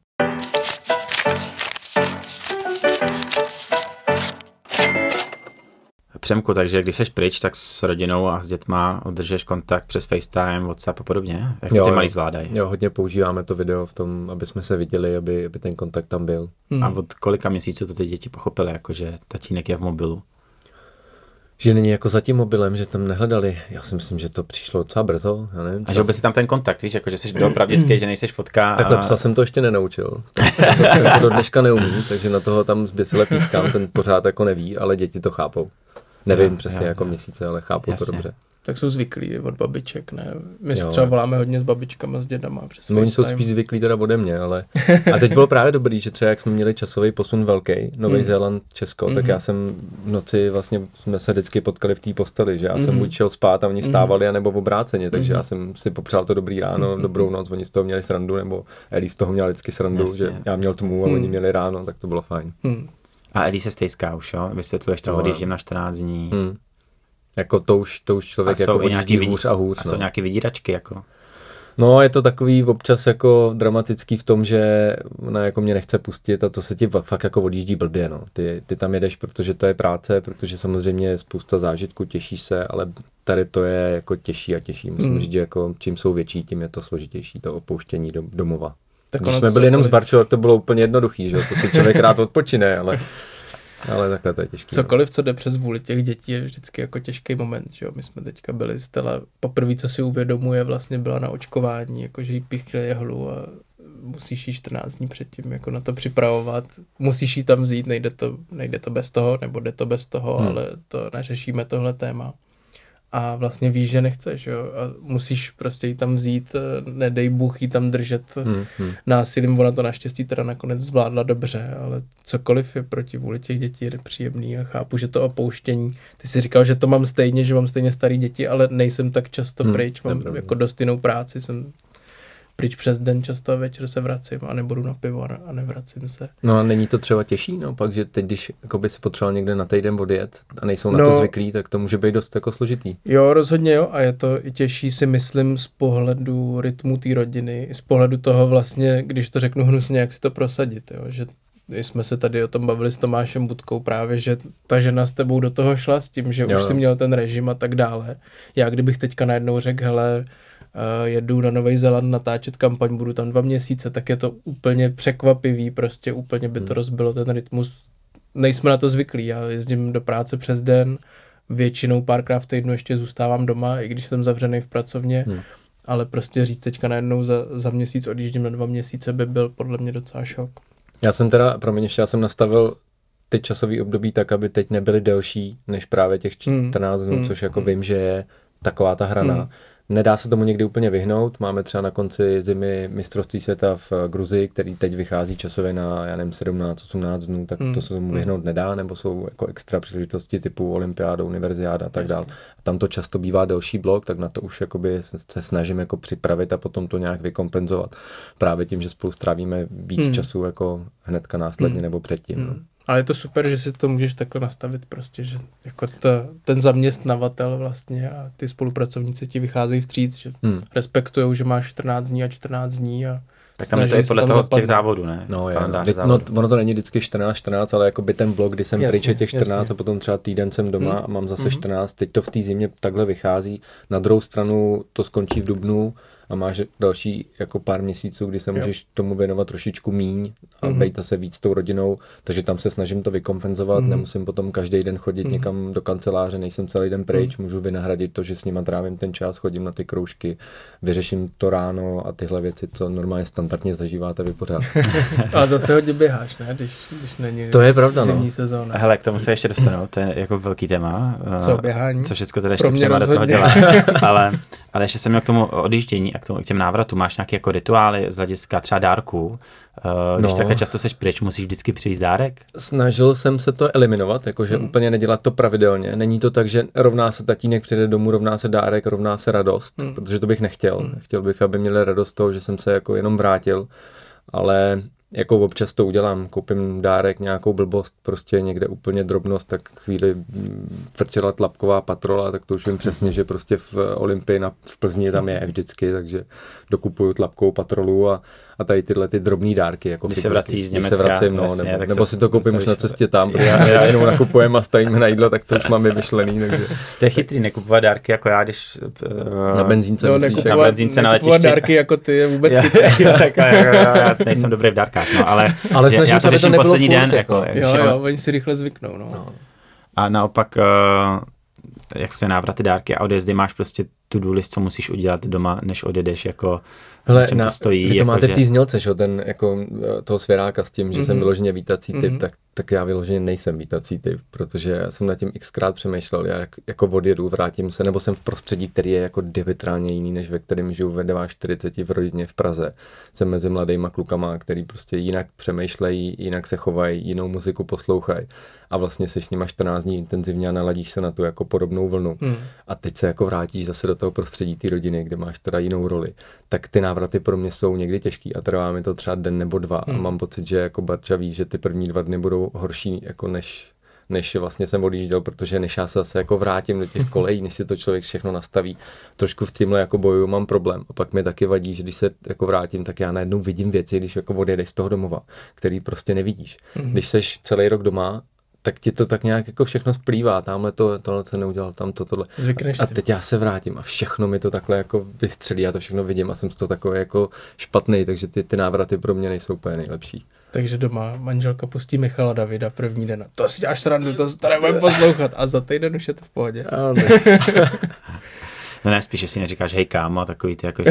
Přemku, takže když jsi pryč, tak s rodinou a s dětma udržeš kontakt přes FaceTime, WhatsApp a podobně? Jak jo, ty malí zvládají? Jo, hodně používáme to video v tom, aby jsme se viděli, aby, aby ten kontakt tam byl. Hmm. A od kolika měsíců to ty děti pochopily, jako že tatínek je v mobilu? že není jako za tím mobilem, že tam nehledali. Já si myslím, že to přišlo docela brzo. Já nevím, a že by si tam ten kontakt, víš, jako že jsi doopravdický, že nejseš fotka. Takhle a... psa jsem to ještě nenaučil. to do dneška neumí, takže na toho tam zběsile pískám, ten pořád jako neví, ale děti to chápou. Nevím jo, přesně jo, jako jo. měsíce, ale chápu Jasně. to dobře. Tak jsou zvyklí od babiček, ne? My si třeba voláme hodně s babičkama, s dědama přes no, Oni jsou spíš zvyklí teda ode mě, ale... A teď bylo právě dobrý, že třeba jak jsme měli časový posun velký, Nový mm. Zéland, Česko, mm. tak já jsem v noci vlastně jsme se vždycky potkali v té posteli, že já mm. jsem buď šel spát a oni stávali, mm. nebo v obráceně, takže mm. já jsem si popřál to dobrý ráno, mm. dobrou noc, oni z toho měli srandu, nebo Eli z toho měl vždycky srandu, Jasně. že já měl tmu a mm. oni měli ráno, tak to bylo fajn. Mm. A Eli se stejská už, jo? Vysvětluješ to, no. odjíždím na 14 dní. Hmm. Jako to už, to už člověk a jako odjíždí vidí, hůř a hůř. A no. jsou nějaké vydíračky, jako? No, je to takový občas jako dramatický v tom, že ona jako mě nechce pustit a to se ti fakt jako odjíždí blbě, no. Ty, ty tam jedeš, protože to je práce, protože samozřejmě je spousta zážitků, těší se, ale tady to je jako těžší a těžší. Musím mm. říct, že jako čím jsou větší, tím je to složitější, to opouštění do, domova. Tak Když jsme byli jenom z Barčo, tak to bylo úplně jednoduchý, že to si člověk rád odpočine, ale, ale takhle to je těžké. Cokoliv, co jde přes vůli těch dětí, je vždycky jako těžký moment, že jo. My jsme teďka byli Stella, poprvé, co si uvědomuje, vlastně byla na očkování, jakože jí píchli jehlu a musíš jí 14 dní předtím jako na to připravovat, musíš jí tam vzít, nejde to, nejde to bez toho, nebo jde to bez toho, hmm. ale to neřešíme tohle téma a vlastně víš, že nechceš, jo, a musíš prostě jí tam vzít, eh, nedej Bůh jí tam držet hmm, hmm. násilím, ona to naštěstí teda nakonec zvládla dobře, ale cokoliv je proti vůli těch dětí je nepříjemný a chápu, že to opouštění, ty jsi říkal, že to mám stejně, že mám stejně starý děti, ale nejsem tak často hmm, pryč, mám jako dost jinou práci, jsem pryč přes den často a večer se vracím a nebudu na pivo a nevracím se. No a není to třeba těžší, no pak, že teď, když by si potřeboval někde na týden odjet a nejsou na no, to zvyklí, tak to může být dost jako složitý. Jo, rozhodně jo a je to i těžší si myslím z pohledu rytmu té rodiny, z pohledu toho vlastně, když to řeknu hnusně, jak si to prosadit, jo, že jsme se tady o tom bavili s Tomášem Budkou právě, že ta žena s tebou do toho šla s tím, že jo. už si měl ten režim a tak dále. Já kdybych teďka najednou řekl, hele, jedu na Nový Zéland natáčet kampaň, budu tam dva měsíce, tak je to úplně překvapivý, prostě úplně by to hmm. rozbilo ten rytmus nejsme na to zvyklí. Já jezdím do práce přes den, většinou párkrát v týdnu ještě zůstávám doma, i když jsem zavřený v pracovně, hmm. ale prostě říct teďka najednou za, za měsíc odjíždím na dva měsíce by byl podle mě docela šok. Já jsem teda, promiň, ještě já jsem nastavil ty časové období tak, aby teď nebyly delší než právě těch 14 hmm. dnů, hmm. což jako hmm. vím, že je taková ta hrana. Hmm. Nedá se tomu někdy úplně vyhnout. Máme třeba na konci zimy mistrovství světa v Gruzii, který teď vychází časově na, já nevím, 17-18 dnů, tak mm. to se tomu hmm. vyhnout nedá, nebo jsou jako extra příležitosti typu olympiáda, univerziáda a tak dále. Tam to často bývá delší blok, tak na to už jakoby se snažím jako připravit a potom to nějak vykompenzovat. Právě tím, že spolu strávíme víc mm. času jako hnedka následně mm. nebo předtím. Mm. No. Ale je to super, že si to můžeš takhle nastavit prostě, že jako to, ten zaměstnavatel vlastně a ty spolupracovníci ti vycházejí vstříc, že hmm. respektují, že máš 14 dní a 14 dní a tak tam je to i podle toho těch závodů, ne? No, je, no, no, ono to není vždycky 14, 14, ale jako by ten blok, kdy jsem jasně, pryč těch 14 jasně. a potom třeba týden jsem doma hmm. a mám zase hmm. 14, teď to v té zimě takhle vychází. Na druhou stranu to skončí v Dubnu, a máš další jako pár měsíců, kdy se můžeš jo. tomu věnovat trošičku míň a mm-hmm. bejta se víc tou rodinou, takže tam se snažím to vykompenzovat, mm-hmm. nemusím potom každý den chodit mm-hmm. někam do kanceláře, nejsem celý den pryč, mm-hmm. můžu vynahradit to, že s nima trávím ten čas, chodím na ty kroužky, vyřeším to ráno a tyhle věci, co normálně standardně zažíváte vy pořád. Ale zase hodně běháš, ne? Když, když není to je pravda, zimní no. sezóna. Hele, k tomu se ještě dostanu, to je jako velký téma. Co, běhání? Co všechno teda ještě do toho dělá. ale, ale ještě jsem měl k tomu odjíždění a k, tomu, k těm návratu máš nějaké jako rituály z hlediska třeba dárků? Uh, když no. takhle často seš pryč, musíš vždycky přijít dárek? Snažil jsem se to eliminovat, jakože hmm. úplně nedělat to pravidelně. Není to tak, že rovná se tatínek přijde domů, rovná se dárek, rovná se radost, hmm. protože to bych nechtěl. Hmm. Chtěl bych, aby měli radost toho, že jsem se jako jenom vrátil, ale jako občas to udělám, koupím dárek, nějakou blbost, prostě někde úplně drobnost, tak chvíli frčela tlapková patrola, tak to už vím přesně, že prostě v Olympii na, v Plzni tam je vždycky, takže dokupuju tlapkovou patrolu a a tady tyhle ty drobné dárky. Jako když se vracíš z Německa, se vracím, no, jasně, nebo, nebo si to koupím už na cestě tam, protože já většinou nakupujeme a stajíme na jídlo, tak to už mám vyšlený. Takže. To je chytrý, nekupovat dárky jako já, když uh, na benzínce no, myslíš, na benzínce na letišti. dárky jako ty je vůbec chytrý. tak, já nejsem dobrý v dárkách, no, ale, ale že, já to řeším poslední den. Jako, jo, jo, oni si rychle zvyknou. No. no. A naopak, uh, jak se návraty, dárky a odjezdy máš prostě tu důlist, co musíš udělat doma, než odjedeš, jako Hele, na, to stojí. Vy to jako máte že... v té znělce, že? ten jako eh, toho svěráka s tím, že mm-hmm. jsem vyloženě vítací typ, mm-hmm. tak, tak já vyloženě nejsem vítací typ, protože já jsem nad tím xkrát přemýšlel, já jak, jako odjedu, vrátím se, nebo jsem v prostředí, který je jako diametrálně jiný, než ve kterém žiju ve 40 v rodině v Praze. Jsem mezi mladýma klukama, který prostě jinak přemýšlejí, jinak se chovají, jinou muziku poslouchají a vlastně seš s nima 14 dní intenzivně a naladíš se na tu jako podobnou vlnu. Mm. A teď se jako vrátíš zase do toho prostředí té rodiny, kde máš teda jinou roli. Tak ty návraty pro mě jsou někdy těžký a trvá mi to třeba den nebo dva mm. a hmm. mám pocit, že jako Barča ví, že ty první dva dny budou horší jako než než vlastně jsem odjížděl, protože než já se zase jako vrátím do těch kolejí, než si to člověk všechno nastaví, trošku v tímhle jako boju mám problém. A pak mi taky vadí, že když se jako vrátím, tak já najednou vidím věci, když jako odjedeš z toho domova, který prostě nevidíš. Mm. Když seš celý rok doma tak ti to tak nějak jako všechno splývá, tamhle to, tohle se neudělal, tam to, tohle. Zvykneš a, a teď já se vrátím a všechno mi to takhle jako vystřelí, já to všechno vidím a jsem z toho takový jako špatný, takže ty, ty návraty pro mě nejsou úplně nejlepší. Takže doma manželka pustí Michala Davida první den. To si děláš srandu, to se tady poslouchat. A za týden už je to v pohodě. No ne, spíš, že si neříkáš, hej kámo, takový ty jako...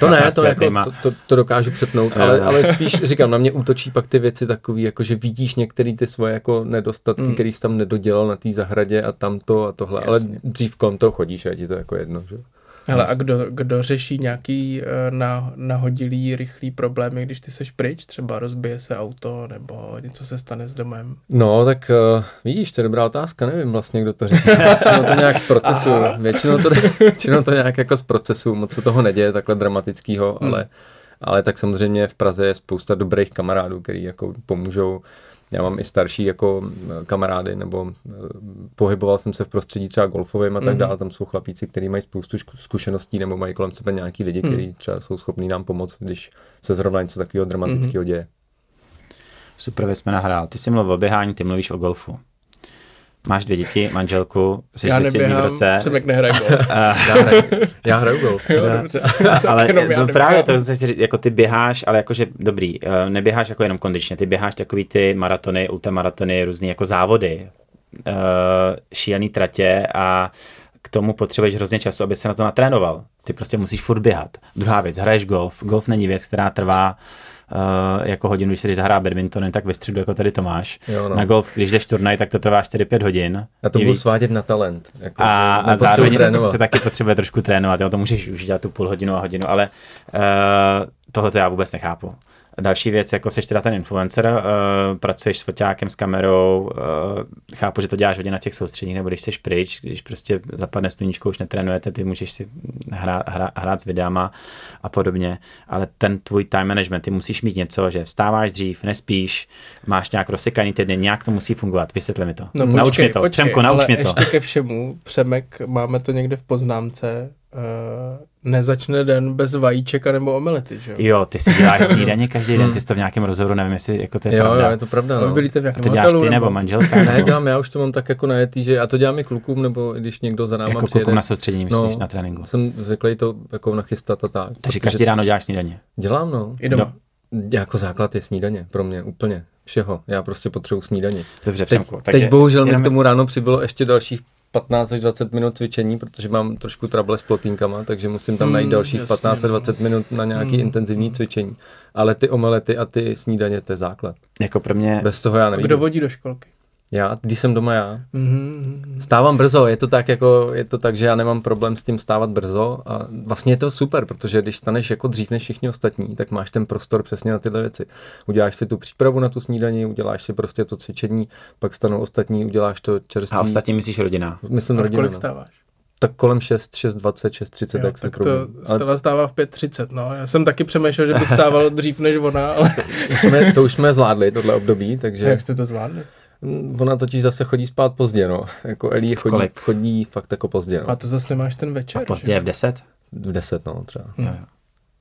to ne, to, jako, to, to, to, dokážu přepnout, ale, ale spíš říkám, na mě útočí pak ty věci takový, jako že vidíš některé ty svoje jako nedostatky, mm. který jsi tam nedodělal na té zahradě a tamto a tohle, Jasně. ale dřív kolem toho chodíš a je ti to jako jedno, že? Hele, a kdo, kdo řeší nějaký uh, na, nahodilý, rychlý problémy, když ty seš pryč, třeba rozbije se auto, nebo něco se stane s domem? No, tak uh, vidíš, to je dobrá otázka, nevím vlastně, kdo to řeší. Většinou to nějak z procesu, většinou to, většinou to nějak jako z procesu, moc se toho neděje takhle dramatického, hmm. ale, ale tak samozřejmě v Praze je spousta dobrých kamarádů, který jako pomůžou já mám i starší jako kamarády, nebo pohyboval jsem se v prostředí třeba golfovým a tak mm-hmm. dále. Tam jsou chlapíci, kteří mají spoustu zkušeností nebo mají kolem sebe nějaký lidi, mm. kteří třeba jsou schopní nám pomoct, když se zrovna něco takového dramatického mm-hmm. děje. Super, jsme nahrál. Ty jsi mluvil o běhání, ty mluvíš o golfu. Máš dvě děti, manželku, jsi Já neběhám, v roce. Přemek nehraje golf. já, hraju, já hraju golf. ale to právě to, jako ty běháš, ale jakože dobrý, eh, neběháš jako jenom kondičně, ty běháš takový ty maratony, ultramaratony, různý jako závody, uh, šílený tratě a tomu potřebuješ hrozně času, aby se na to natrénoval. Ty prostě musíš furt běhat. Druhá věc, hraješ golf. Golf není věc, která trvá uh, jako hodinu, když se zahrá badminton, tak ve středu jako tady to máš. Jo, no. Na golf, když jdeš turnaj, tak to trvá 4-5 hodin. A to budu svádět na talent. Jako, a, a zároveň trénovat. se taky potřebuje trošku trénovat. Jo, to můžeš už dělat tu půl hodinu a hodinu, ale uh, tohle to já vůbec nechápu. Další věc, jako seš teda ten influencer, uh, pracuješ s foťákem, s kamerou, uh, chápu, že to děláš hodně na těch soustředních, nebo když jsi pryč, když prostě zapadne sluníčko, už netrénujete, ty můžeš si hrát, hrát, hrát s videama a podobně, ale ten tvůj time management, ty musíš mít něco, že vstáváš dřív, nespíš, máš nějak rozsekaný týden, nějak to musí fungovat, vysvětli mi to. No, nauč počkej, mi to, počkej, Přemko, nauč mi to. ještě ke všemu, Přemek, máme to někde v poznámce, nezačne den bez vajíček nebo omelety, že jo? Jo, ty si děláš snídaně každý den, ty jsi to v nějakém rozhovoru, nevím, jestli jako to je jo, pravda. Jo, je to pravda, no. Byli v a to děláš ty nebo, manželka? ne, dělám, já už to mám tak jako najetý, že a to dělám i klukům, nebo když někdo za náma Jako klukům na soustředění, myslíš, no, na tréninku? jsem zvyklý to jako nachystat a tak. Takže každý ráno děláš snídaně? Dělám, no. I doma. No, jako základ je snídaně pro mě, úplně všeho. Já prostě potřebuji snídaně. Dobře, teď, takže teď bohužel jenom... mi k tomu ráno přibylo ještě dalších 15 až 20 minut cvičení, protože mám trošku trable s plotínkama, takže musím tam najít hmm, dalších jasně, 15 až 20 no. minut na nějaký hmm. intenzivní cvičení. Ale ty omelety a ty snídaně, to je základ. Jako pro mě... Bez toho já nevím. Kdo vodí do školky? Já, když jsem doma já. Mm-hmm. Stávám brzo, je to tak jako, je to tak, že já nemám problém s tím stávat brzo a vlastně je to super, protože když staneš jako dřív než všichni ostatní, tak máš ten prostor přesně na tyhle věci. Uděláš si tu přípravu na tu snídaní, uděláš si prostě to cvičení, pak stanou ostatní, uděláš to čerství. A ostatní myslíš rodina? Myslím a rodina. kolik no. stáváš? Tak kolem 6, 6, 20, 6, 30, jo, tak to Stella stává v 5.30, no. Já jsem taky přemýšlel, že bych stával dřív než ona, ale... to, už jsme, to už jsme zvládli, tohle období, takže... A jak jste to zvládli? Mm, ona totiž zase chodí spát pozdě, no. Jako Elí chodí, chodí fakt jako pozdě, no. A to zase nemáš ten večer. A pozdě je v 10? V 10, no, třeba. Hmm.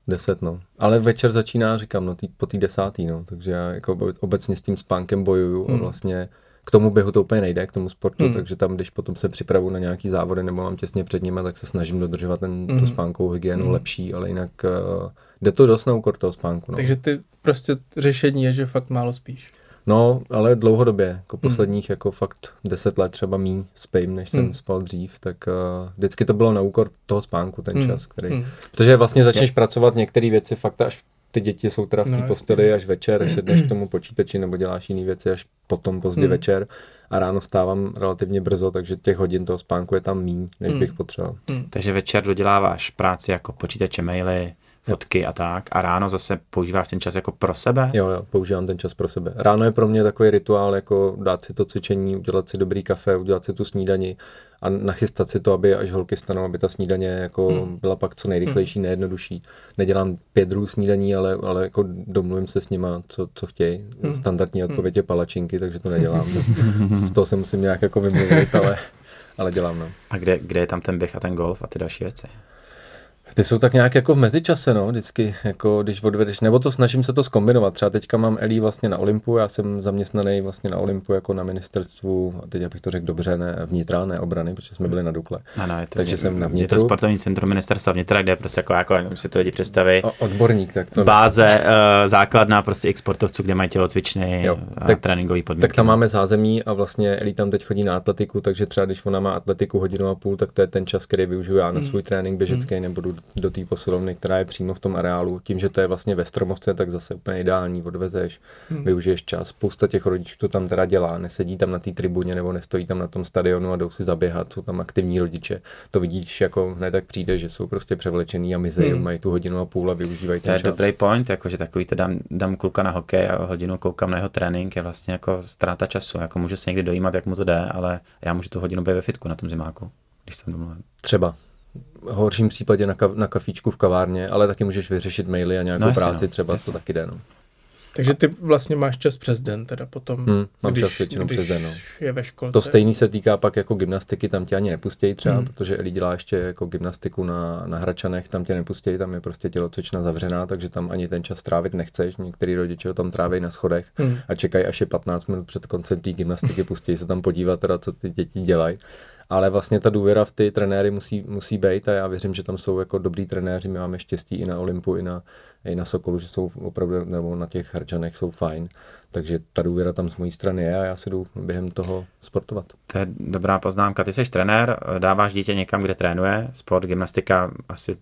10, no. Ale večer začíná, říkám, no, tý, po té desátý, no. Takže já jako obecně s tím spánkem bojuju hmm. a vlastně k tomu běhu to úplně nejde, k tomu sportu, hmm. takže tam, když potom se připravu na nějaký závody nebo mám těsně před nimi, tak se snažím dodržovat ten, hmm. tu spánkovou hygienu hmm. lepší, ale jinak uh, jde to dost na úkor toho spánku. No. Takže ty prostě řešení je, že fakt málo spíš. No, ale dlouhodobě, jako hmm. posledních jako fakt deset let třeba míň spím, než jsem hmm. spal dřív, tak uh, vždycky to bylo na úkor toho spánku ten hmm. čas, který, hmm. protože vlastně začneš je. pracovat některé věci fakt až ty děti jsou teda v té no, posteli až večer, až sedneš k tomu počítači nebo děláš jiné věci až potom pozdě hmm. večer a ráno stávám relativně brzo, takže těch hodin toho spánku je tam míň, než hmm. bych potřeboval. Hmm. Takže večer doděláváš práci jako počítače, maily, fotky a tak a ráno zase používáš ten čas jako pro sebe? Jo, jo, používám ten čas pro sebe. Ráno je pro mě takový rituál, jako dát si to cvičení, udělat si dobrý kafe, udělat si tu snídani a nachystat si to, aby až holky stanou, aby ta snídaně jako hmm. byla pak co nejrychlejší, hmm. nejjednodušší. Nedělám pět druhů snídaní, ale, ale jako domluvím se s nima, co, co chtějí. Hmm. Standardní hmm. odpověď je palačinky, takže to nedělám. z toho se musím nějak jako vymluvit, ale, ale dělám. No. A kde, kde je tam ten běh a ten golf a ty další věci? Ty jsou tak nějak jako v mezičase, no, vždycky, jako když odvedeš, nebo to snažím se to skombinovat. Třeba teďka mám Elí vlastně na Olympu, já jsem zaměstnaný vlastně na Olympu jako na ministerstvu, a teď abych to řekl dobře, ne vnitra, ne obrany, protože jsme byli na Dukle. Ano, je to, Takže je, jsem na vnitru. Je to sportovní centrum ministerstva vnitra, kde je prostě jako, jako si to lidi představí. O, odborník, tak to. Báze, uh, základná prostě x sportovců, kde mají tělocvičny jo, a tak, tréninkový podmínky. Tak tam máme zázemí a vlastně Elí tam teď chodí na atletiku, takže třeba když ona má atletiku hodinu a půl, tak to je ten čas, který využiju já na hmm. svůj trénink běžecký hmm. nebo do, té posilovny, která je přímo v tom areálu. Tím, že to je vlastně ve Stromovce, tak zase úplně ideální, odvezeš, hmm. využiješ čas. Spousta těch rodičů to tam teda dělá, nesedí tam na té tribuně nebo nestojí tam na tom stadionu a jdou si zaběhat, jsou tam aktivní rodiče. To vidíš jako hned tak přijde, že jsou prostě převlečený a mizejí, hmm. mají tu hodinu a půl a využívají ten To je dobrý point, jako že takový to dám, dám kluka na hokej a hodinu koukám na jeho trénink, je vlastně jako ztráta času. Jako můžu se někdy dojímat, jak mu to jde, ale já můžu tu hodinu být ve fitku na tom zimáku, když jsem domluvím. Třeba horším případě na, ka- na kafíčku v kavárně, ale taky můžeš vyřešit maily a nějakou no, práci, no, třeba jasně. to taky jde. No. Takže ty vlastně máš čas přes den, teda potom, hmm, mám když, čas většinou přes den, no. je ve školce. To stejný se týká pak jako gymnastiky, tam tě ani nepustějí třeba, hmm. protože Eli dělá ještě jako gymnastiku na, na Hračanech, tam tě nepustějí, tam je prostě tělocvična zavřená, takže tam ani ten čas trávit nechceš. Některý rodiče ho tam tráví na schodech hmm. a čekají až je 15 minut před koncem té gymnastiky, pustí se tam podívat teda, co ty děti dělají ale vlastně ta důvěra v ty trenéry musí, musí být a já věřím, že tam jsou jako dobrý trenéři, my máme štěstí i na Olympu, i na, i na Sokolu, že jsou opravdu, nebo na těch Hrčanech jsou fajn. Takže ta důvěra tam z mojí strany je a já si jdu během toho sportovat. To je dobrá poznámka. Ty jsi trenér, dáváš dítě někam, kde trénuje, sport, gymnastika, asi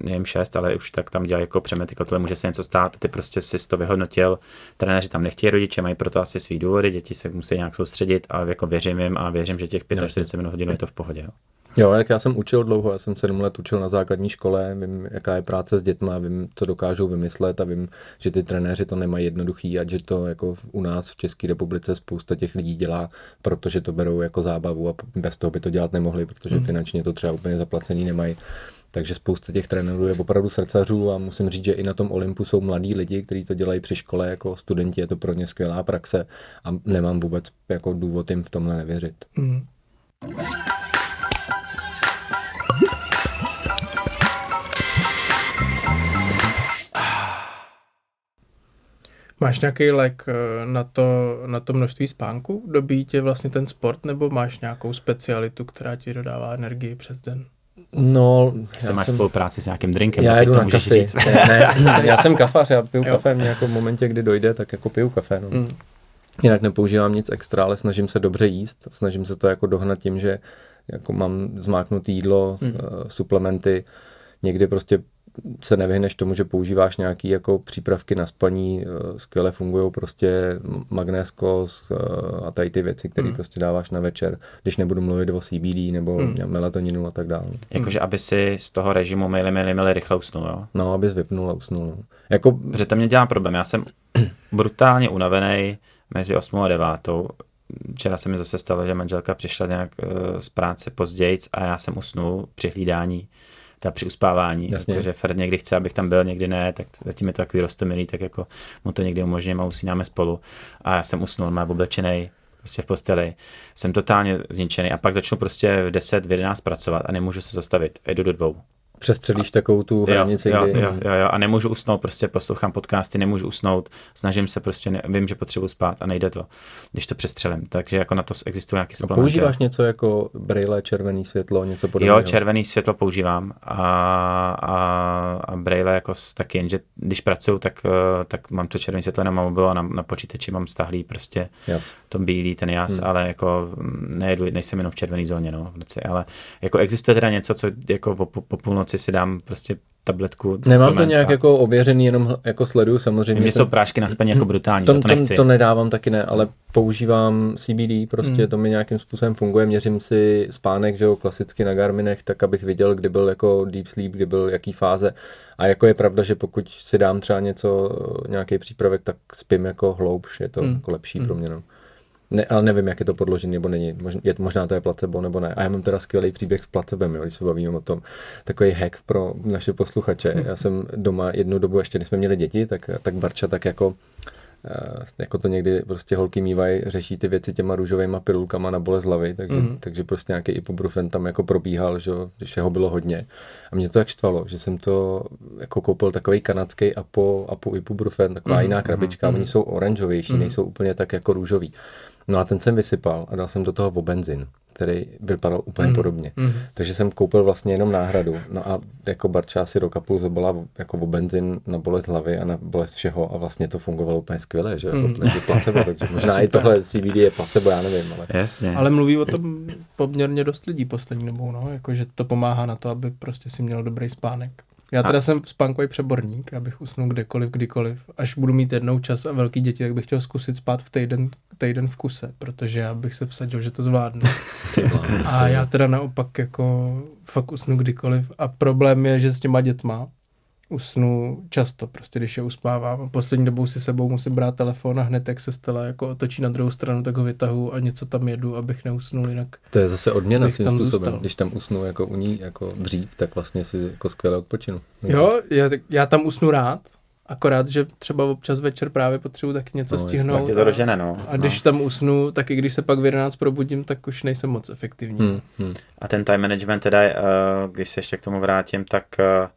nevím šest, ale už tak tam dělají jako přemety kotle, může se něco stát, ty prostě si to vyhodnotil, trenéři tam nechtějí rodiče, mají proto asi svý důvody, děti se musí nějak soustředit a jako věřím jim a věřím, že těch 45 minut hodin je to v pohodě. Jo. Jo, jak já jsem učil dlouho, já jsem sedm let učil na základní škole, vím, jaká je práce s dětmi, vím, co dokážou vymyslet a vím, že ty trenéři to nemají jednoduchý a že to jako u nás v České republice spousta těch lidí dělá, protože to berou jako zábavu a bez toho by to dělat nemohli, protože hmm. finančně to třeba úplně zaplacený nemají. Takže spousta těch trenérů je opravdu srdcařů a musím říct, že i na tom Olympu jsou mladí lidi, kteří to dělají při škole jako studenti, je to pro ně skvělá praxe a nemám vůbec jako důvod jim v tomhle nevěřit. Hmm. Máš nějaký lék eh, na to, na to množství spánku? Dobí tě vlastně ten sport, nebo máš nějakou specialitu, která ti dodává energii přes den? No, já máš jsem... spolupráci s nějakým drinkem, já jedu to na můžeš kafe. říct. ne, ne, já jsem kafař, já piju jo. kafe v nějakém momentě, kdy dojde, tak jako piju kafe. No. Mm. Jinak nepoužívám nic extra, ale snažím se dobře jíst, snažím se to jako dohnat tím, že jako mám zmáknutý jídlo, mm. uh, suplementy, někdy prostě se nevyhneš tomu, že používáš nějaký jako přípravky na spaní, eh, skvěle fungují prostě magnésko eh, a tady ty věci, které hmm. prostě dáváš na večer, když nebudu mluvit o CBD nebo hmm. melatoninu a tak dále. Jakože hmm. aby si z toho režimu mili, mili, mili rychle usnul, jo? No, abys vypnul a usnul. No. Jako... Protože to mě dělá problém, já jsem brutálně unavený mezi 8 a 9. Včera se mi zase stalo, že manželka přišla nějak eh, z práce později a já jsem usnul při hlídání ta při uspávání. Jasně. Jako, že Fred někdy chce, abych tam byl, někdy ne, tak zatím je to takový rostomilý, tak jako mu to někdy umožňuje a usínáme spolu. A já jsem usnul, má oblečený, prostě v posteli. Jsem totálně zničený a pak začnu prostě v 10, v 11 pracovat a nemůžu se zastavit. Jdu do dvou přestřelíš takovou tu hranici. Jo, kdy... jo, jo, jo, a nemůžu usnout, prostě poslouchám podcasty, nemůžu usnout, snažím se prostě, ne, vím, že potřebuji spát a nejde to, když to přestřelím. Takže jako na to existuje nějaký suplement. Používáš něco jako braille, červený světlo, něco podobného? Jo, červený světlo používám a, a, a braille jako taky, jenže když pracuju, tak, eh, tak mám to červené světlo na mobilu a na, na počítači mám stahlý prostě jas. to bílý, ten jas, hmm. ale jako nejedu, nejsem jenom v červené zóně, no, v noci, ale jako existuje teda něco, co jako po, po půlnoci noci si dám prostě tabletku. Nemám to nějak jako ověřený, jenom jako sleduju samozřejmě. Mě jsou prášky na spaní jako brutální, to, to, to nechci. To nedávám taky ne, ale používám CBD, prostě mm. to mi nějakým způsobem funguje, měřím si spánek, že jo, klasicky na Garminech, tak abych viděl, kdy byl jako deep sleep, kdy byl jaký fáze. A jako je pravda, že pokud si dám třeba něco, nějaký přípravek, tak spím jako hloubš, je to mm. jako lepší mm. pro mě. No. Ne, ale nevím, jak je to podložené nebo není. Možná, je, možná to je placebo nebo ne. A já mám teda skvělý příběh s placebem, jo, když se bavíme o tom. Takový hack pro naše posluchače. Já jsem doma jednu dobu, ještě když jsme měli děti, tak, tak Barča tak jako Eh, jako to někdy prostě holky mývají, řeší ty věci těma růžovými pilulkama na bolest hlavy, takže, mm. takže prostě nějaký ibuprofen tam jako probíhal, že, když ho bylo hodně. A mě to tak štvalo, že jsem to jako koupil takový kanadský apo, apo ibuprofen, taková mm. jiná krabička, mm. oni jsou oranžovější, mm. nejsou úplně tak jako růžový. No a ten jsem vysypal a dal jsem do toho o benzin který vypadal úplně mm. podobně. Mm. Takže jsem koupil vlastně jenom náhradu. No a jako Barča si rok a půl zabila jako o benzin na bolest hlavy a na bolest všeho a vlastně to fungovalo úplně skvěle, že mm. to je placebo, takže možná i tohle CBD je placebo, já nevím. Ale... Jasně. ale mluví o tom poměrně dost lidí poslední dobou, no, jako že to pomáhá na to, aby prostě si měl dobrý spánek. Já teda a... jsem spánkový přeborník, abych usnul kdekoliv, kdykoliv. Až budu mít jednou čas a velký děti, tak bych chtěl zkusit spát v týden, týden v kuse, protože já bych se vsadil, že to zvládnu. a já teda naopak jako fakt usnu kdykoliv. A problém je, že s těma dětma, usnu často, prostě když je uspávám. Poslední dobou si sebou musím brát telefon a hned, jak se stela jako otočí na druhou stranu, tak ho vytahu a něco tam jedu, abych neusnul jinak. To je zase odměna svým způsobem. Zůstal. Když tam usnu jako u ní jako dřív, tak vlastně si jako skvěle odpočinu. Jo, já, já tam usnu rád, Akorát, že třeba občas večer právě potřebuji taky něco no, stihnout. Tak je to rožené, no. A když no. tam usnu, tak i když se pak v 11 probudím, tak už nejsem moc efektivní. Hmm, hmm. A ten time management teda, uh, když se ještě k tomu vrátím, tak uh,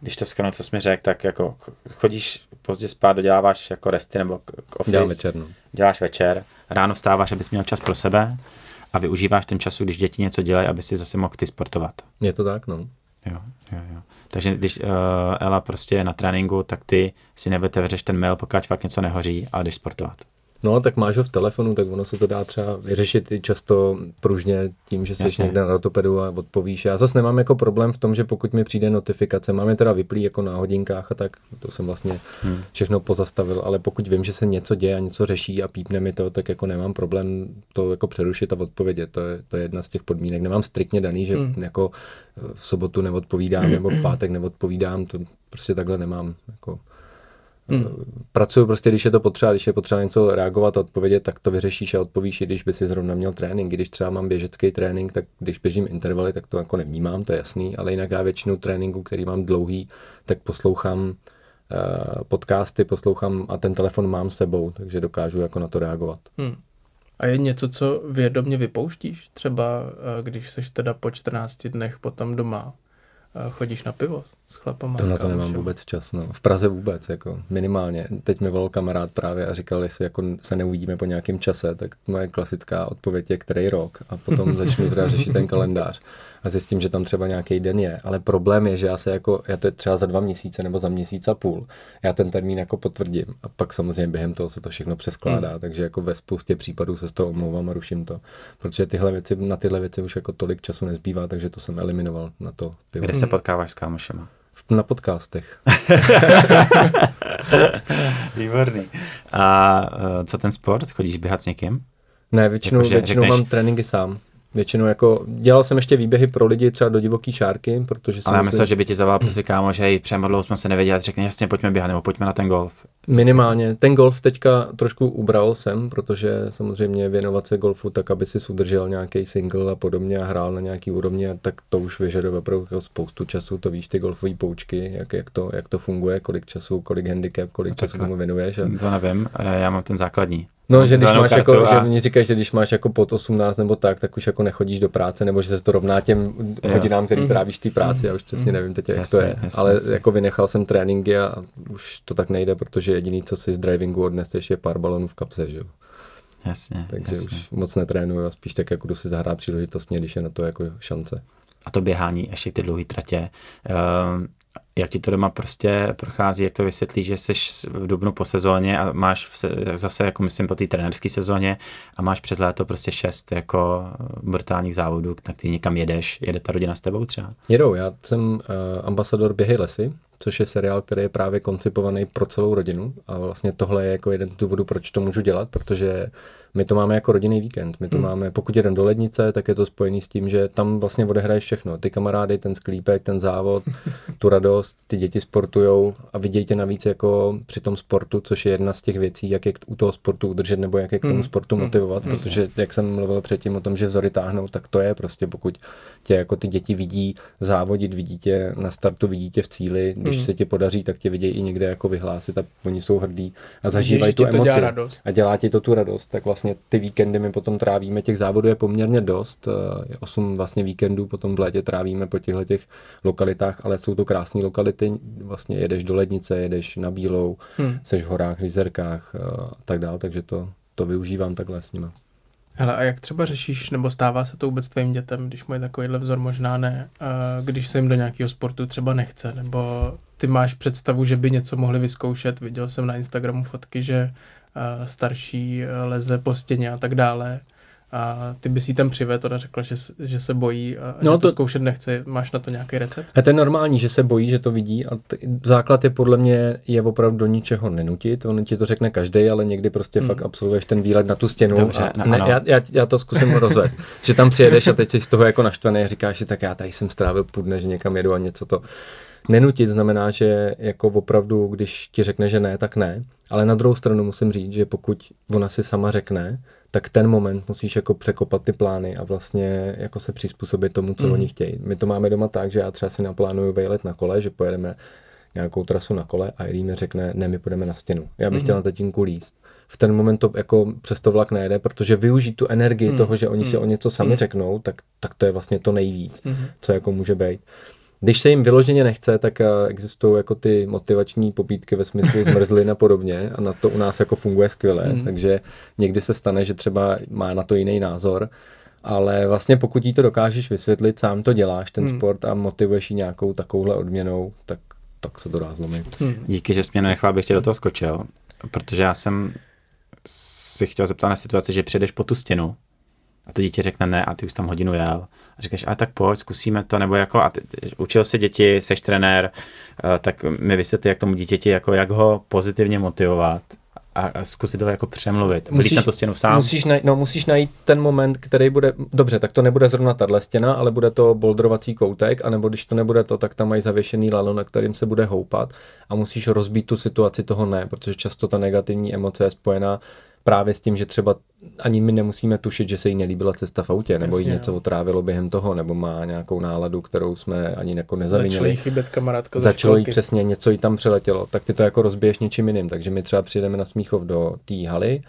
když to skoro, co jsi mi řekl, tak jako chodíš pozdě spát, doděláváš jako resty nebo k office. Dělám večer, no. Děláš večer, ráno vstáváš, abys měl čas pro sebe a využíváš ten čas, když děti něco dělají, aby si zase mohl ty sportovat. Je to tak, no. Jo, jo, jo. Takže když uh, Ela prostě je na tréninku, tak ty si nevytevřeš ten mail, pokud fakt něco nehoří, a jdeš sportovat. No, tak máš ho v telefonu, tak ono se to dá třeba vyřešit i často pružně tím, že jsi někde na rotopedu a odpovíš. Já zase nemám jako problém v tom, že pokud mi přijde notifikace, máme teda vyplý jako na hodinkách a tak, to jsem vlastně hmm. všechno pozastavil, ale pokud vím, že se něco děje a něco řeší a pípne mi to, tak jako nemám problém to jako přerušit a odpovědět. To je, to je jedna z těch podmínek. Nemám striktně daný, že hmm. jako v sobotu neodpovídám nebo v pátek neodpovídám, to prostě takhle nemám. Jako, Hmm. Pracuju prostě, když je to potřeba, když je potřeba něco reagovat a odpovědět, tak to vyřešíš a odpovíš, i když by si zrovna měl trénink. Když třeba mám běžecký trénink, tak když běžím intervaly, tak to jako nevnímám, to je jasný, ale jinak já většinu tréninku, který mám dlouhý, tak poslouchám uh, podcasty, poslouchám a ten telefon mám s sebou, takže dokážu jako na to reagovat. Hmm. A je něco, co vědomě vypouštíš? Třeba eh, když jsi teda po 14 dnech potom doma, chodíš na pivo s chlapama? To na to nemám vůbec čas, no. V Praze vůbec, jako minimálně. Teď mi volal kamarád právě a říkal, jestli jako se neuvidíme po nějakém čase, tak moje klasická odpověď je, který rok. A potom začnu teda řešit ten kalendář a zjistím, že tam třeba nějaký den je. Ale problém je, že já se jako, já to je třeba za dva měsíce nebo za měsíc a půl, já ten termín jako potvrdím a pak samozřejmě během toho se to všechno přeskládá, hmm. takže jako ve spoustě případů se z toho omlouvám a ruším to, protože tyhle věci, na tyhle věci už jako tolik času nezbývá, takže to jsem eliminoval na to. Pivo. Kde se potkáváš s kámošema? Na podcastech. Výborný. A uh, co ten sport? Chodíš běhat s někým? Ne, většinou, jako, většinou řekneš... mám tréninky sám. Většinou jako, dělal jsem ještě výběhy pro lidi třeba do divoký šárky, protože jsem Ale já myslel, že by ti zavolal prostě kámo, že i dlouho jsme se nevěděli, řekne jasně, pojďme běhat, nebo pojďme na ten golf. Minimálně. Ten golf teďka trošku ubral jsem, protože samozřejmě věnovat se golfu tak, aby si udržel nějaký single a podobně a hrál na nějaký úrovni, tak to už vyžaduje opravdu jako spoustu času, to víš, ty golfové poučky, jak, jak, to, jak to funguje, kolik času, kolik handicap, kolik no, času tomu věnuješ. A... To nevím, já mám ten základní. No, že když máš jako, a... že mi říkají, že když máš jako pod 18 nebo tak, tak už jako nechodíš do práce, nebo že se to rovná těm jo. hodinám, který mm. trávíš té práci, já už přesně mm. nevím teď, jak jasně, to je. Jasně, Ale jasně. jako vynechal jsem tréninky a už to tak nejde, protože jediný, co si z drivingu odneseš, je pár balonů v kapse, že jo. Jasně, Takže jasně. už moc netrénuju a spíš tak jako jdu si zahrát příležitostně, když je na to jako šance. A to běhání, ještě ty dlouhé tratě. Uh, jak ti to doma prostě prochází, jak to vysvětlí, že jsi v dubnu po sezóně a máš se, zase, jako myslím, po té trenerské sezóně a máš přes léto prostě šest jako brutálních závodů, na který někam jedeš. Jede ta rodina s tebou třeba? Jedou, já jsem uh, ambasador Běhy lesy, což je seriál, který je právě koncipovaný pro celou rodinu a vlastně tohle je jako jeden z důvodů, proč to můžu dělat, protože my to máme jako rodinný víkend. My to hmm. máme, pokud jdem do lednice, tak je to spojený s tím, že tam vlastně odehraješ všechno. Ty kamarády, ten sklípek, ten závod, tu radost, ty děti sportujou a vidějí tě navíc jako při tom sportu, což je jedna z těch věcí, jak je u toho sportu udržet nebo jak je k tomu hmm. sportu hmm. motivovat, hmm. protože jak jsem mluvil předtím o tom, že vzory táhnou, tak to je prostě, pokud tě jako ty děti vidí závodit, vidí tě na startu, vidí tě v cíli, když mm. se ti podaří, tak tě vidějí i někde jako vyhlásit a oni jsou hrdí a zažívají tu emoci a dělá ti to tu radost, tak vlastně ty víkendy my potom trávíme, těch závodů je poměrně dost, eh, osm vlastně víkendů potom v létě trávíme po těchto těch lokalitách, ale jsou to krásné lokality, vlastně jedeš do Lednice, jedeš na Bílou, mm. seš v horách, v Jizerkách eh, a tak dál, takže to, to využívám takhle s nimi. Hele, a jak třeba řešíš, nebo stává se to vůbec tvým dětem, když mají takovýhle vzor, možná ne, když se jim do nějakého sportu třeba nechce, nebo ty máš představu, že by něco mohli vyzkoušet, viděl jsem na Instagramu fotky, že starší leze po stěně a tak dále, a ty bys jí tam přivedl, ona řekla, že, že se bojí a no, že to, to zkoušet nechce. Máš na to nějaký recept? A to je normální, že se bojí, že to vidí a t- základ je podle mě je opravdu do ničeho nenutit. On ti to řekne každý, ale někdy prostě hmm. fakt absolvuješ ten výlet na tu stěnu. Dobře, a no, ne, já, já, já, to zkusím rozvést. že tam přijedeš a teď jsi z toho jako naštvaný a říkáš si, tak já tady jsem strávil půl dne, že někam jedu a něco to Nenutit znamená, že jako opravdu, když ti řekne, že ne, tak ne. Ale na druhou stranu musím říct, že pokud ona si sama řekne, tak ten moment musíš jako překopat ty plány a vlastně jako se přizpůsobit tomu, co mm. oni chtějí. My to máme doma tak, že já třeba si naplánuju vejlet na kole, že pojedeme nějakou trasu na kole a Ilí mi řekne, ne, my půjdeme na stěnu. Já bych mm-hmm. chtěl na tatínku líst. V ten moment to jako přes to vlak nejde, protože využít tu energii mm. toho, že oni mm. si o něco sami mm. řeknou, tak, tak to je vlastně to nejvíc, mm. co jako může být. Když se jim vyloženě nechce, tak eh, existují jako ty motivační pobídky ve smyslu zmrzlin a podobně a na to u nás jako funguje skvěle, mm. takže někdy se stane, že třeba má na to jiný názor, ale vlastně pokud jí to dokážeš vysvětlit, sám to děláš, ten mm. sport a motivuješ ji nějakou takovouhle odměnou, tak, tak se to dá zlomit. Mm. Díky, že jsi mě nenechal, abych tě do toho skočil, protože já jsem si chtěl zeptat na situaci, že přijdeš po tu stěnu a to dítě řekne ne a ty už tam hodinu jel. A říkáš, a tak pojď, zkusíme to, nebo jako, a ty, učil se děti, seš trenér, eh, tak mi vysvětli, jak tomu dítěti, jako jak ho pozitivně motivovat a zkusit to jako přemluvit. Musíš na tu stěnu sám. Musíš najít, no, musíš najít ten moment, který bude, dobře, tak to nebude zrovna tahle stěna, ale bude to boldrovací koutek, anebo když to nebude to, tak tam mají zavěšený lalo, na kterým se bude houpat a musíš rozbít tu situaci toho ne, protože často ta negativní emoce je spojená právě s tím, že třeba ani my nemusíme tušit, že se jí nelíbila cesta v autě, nebo jí něco no. otrávilo během toho, nebo má nějakou náladu, kterou jsme ani jako nezavinili. Začalo jí chybět kamarádka Začalo jí přesně, něco jí tam přeletělo, tak ty to jako rozbiješ něčím jiným. Takže my třeba přijedeme na Smíchov do té haly,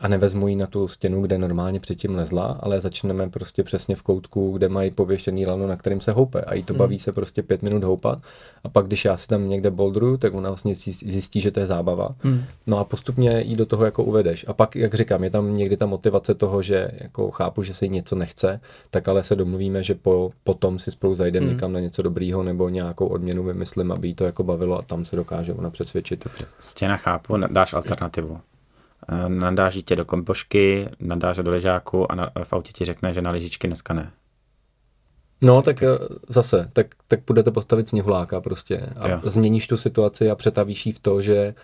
a nevezmu ji na tu stěnu, kde normálně předtím lezla, ale začneme prostě přesně v koutku, kde mají pověšený lano, na kterým se houpe a jí to hmm. baví se prostě pět minut houpat a pak když já si tam někde boldru, tak ona vlastně zjistí, že to je zábava. Hmm. No a postupně jí do toho jako uvedeš. A pak, jak říkám, je tam někdy ta motivace toho, že jako chápu, že se jí něco nechce, tak ale se domluvíme, že po, potom si spolu zajdeme hmm. někam na něco dobrýho nebo nějakou odměnu vymyslím, aby jí to jako bavilo a tam se dokáže ona přesvědčit. Stěna chápu, dáš alternativu. Eh, nadáš dítě do kompošky, nadáš do ležáku a na, v autě ti řekne, že na lyžičky dneska ne. No, tak eh, zase, tak, tak budete postavit sněhuláka prostě a jo. změníš tu situaci a přetavíš ji v to, že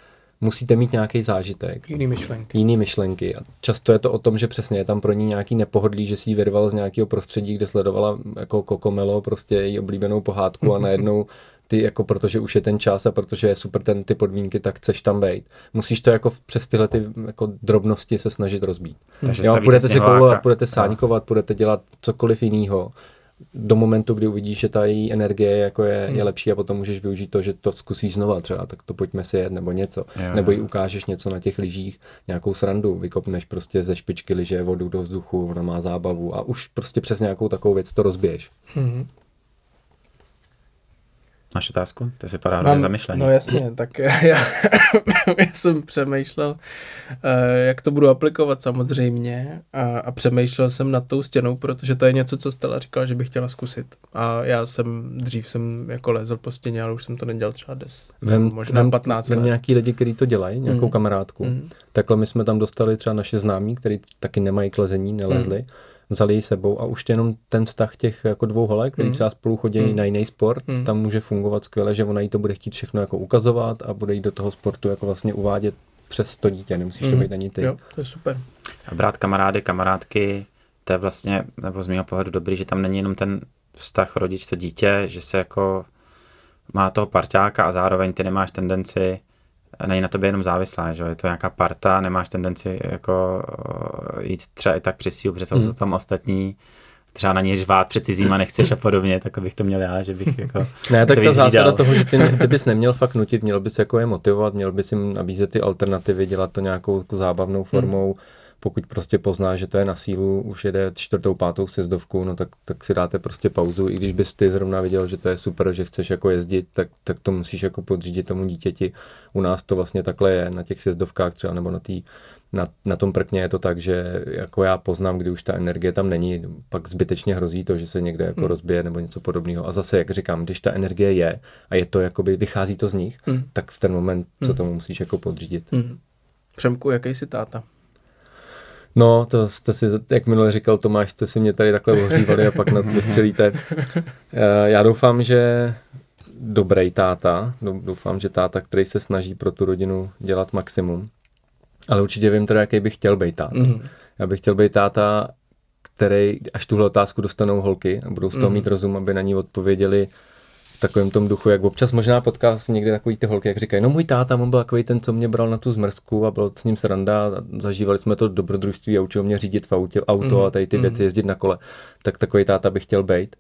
musíte mít nějaký zážitek. Jiný myšlenky. Jiný myšlenky. A často je to o tom, že přesně je tam pro ní nějaký nepohodlí, že si ji vyrval z nějakého prostředí, kde sledovala jako kokomelo, prostě její oblíbenou pohádku a najednou ty jako protože už je ten čas a protože je super ten ty podmínky, tak chceš tam být. Musíš to jako přes tyhle ty jako drobnosti se snažit rozbít. Takže jo, budete si koulovat, budete sáňkovat, budete dělat cokoliv jiného do momentu, kdy uvidíš, že ta její energie jako je, hmm. je lepší a potom můžeš využít to, že to zkusíš znova třeba, tak to pojďme si jet nebo něco. Jo, nebo jí ukážeš něco na těch lyžích, nějakou srandu, vykopneš prostě ze špičky lyže vodu do vzduchu, ona má zábavu a už prostě přes nějakou takovou věc to rozbiješ. Hmm. Máš otázku? To se vypadá hrozně zamyšlení. No jasně, tak já, já jsem přemýšlel, eh, jak to budu aplikovat samozřejmě a, a přemýšlel jsem nad tou stěnou, protože to je něco, co Stella říkala, že bych chtěla zkusit. A já jsem, dřív jsem jako lezl po stěně, ale už jsem to nedělal třeba 10, vem, možná vem, 15 vem let. nějaký lidi, kteří to dělají, nějakou mm. kamarádku. Mm. Takhle my jsme tam dostali třeba naše známí, kteří taky nemají klezení, nelezli. Mm vzali ji sebou a už jenom ten vztah těch jako dvou holek, který mm. třeba spolu chodí mm. na jiný sport, mm. tam může fungovat skvěle, že ona jí to bude chtít všechno jako ukazovat a bude jí do toho sportu jako vlastně uvádět přes to dítě, nemusíš mm. to být ani ty. Jo, to je super. A brát kamarády, kamarádky, to je vlastně, nebo z mého pohledu dobrý, že tam není jenom ten vztah rodič to dítě, že se jako má toho parťáka a zároveň ty nemáš tendenci není na tobě jenom závislá, že je to nějaká parta, nemáš tendenci jako eh, jít třeba i tak přes sílu, protože jsou hmm. tam ostatní, třeba na něj řvát před cizíma nechceš a podobně, tak bych to měl já, že bych jako Ne, tak ta zásada toho, že ty, ty bys neměl fakt nutit, měl bys jako je motivovat, měl bys jim nabízet ty alternativy, dělat to nějakou jako zábavnou formou, hmm pokud prostě pozná, že to je na sílu, už jede čtvrtou, pátou sjezdovku, no tak, tak si dáte prostě pauzu, i když bys ty zrovna viděl, že to je super, že chceš jako jezdit, tak, tak to musíš jako podřídit tomu dítěti. U nás to vlastně takhle je, na těch sjezdovkách třeba, nebo na, tý, na, na tom prkně je to tak, že jako já poznám, kdy už ta energie tam není, pak zbytečně hrozí to, že se někde jako hmm. rozbije nebo něco podobného. A zase, jak říkám, když ta energie je a je to jakoby, vychází to z nich, hmm. tak v ten moment, co hmm. tomu musíš jako podřídit. Hmm. Přemku, jaký jsi táta? No, to jste si, jak minule říkal Tomáš, jste si mě tady takhle ohřívali a pak na to vystřelíte. Eh, já doufám, že dobrý táta, doufám, že táta, který se snaží pro tu rodinu dělat maximum, ale určitě vím teda, jaký bych chtěl být táta. Mm. Já bych chtěl být táta, který, až tuhle otázku dostanou holky a budou z toho mm. mít rozum, aby na ní odpověděli takovém tom duchu, jak občas možná potká se někdy takový ty holky, jak říkají, no můj táta, on byl takový ten, co mě bral na tu zmrzku a bylo s ním sranda, a zažívali jsme to dobrodružství a učil mě řídit v autě, auto mm, a tady ty věci, jezdit na kole, tak takový táta bych chtěl být.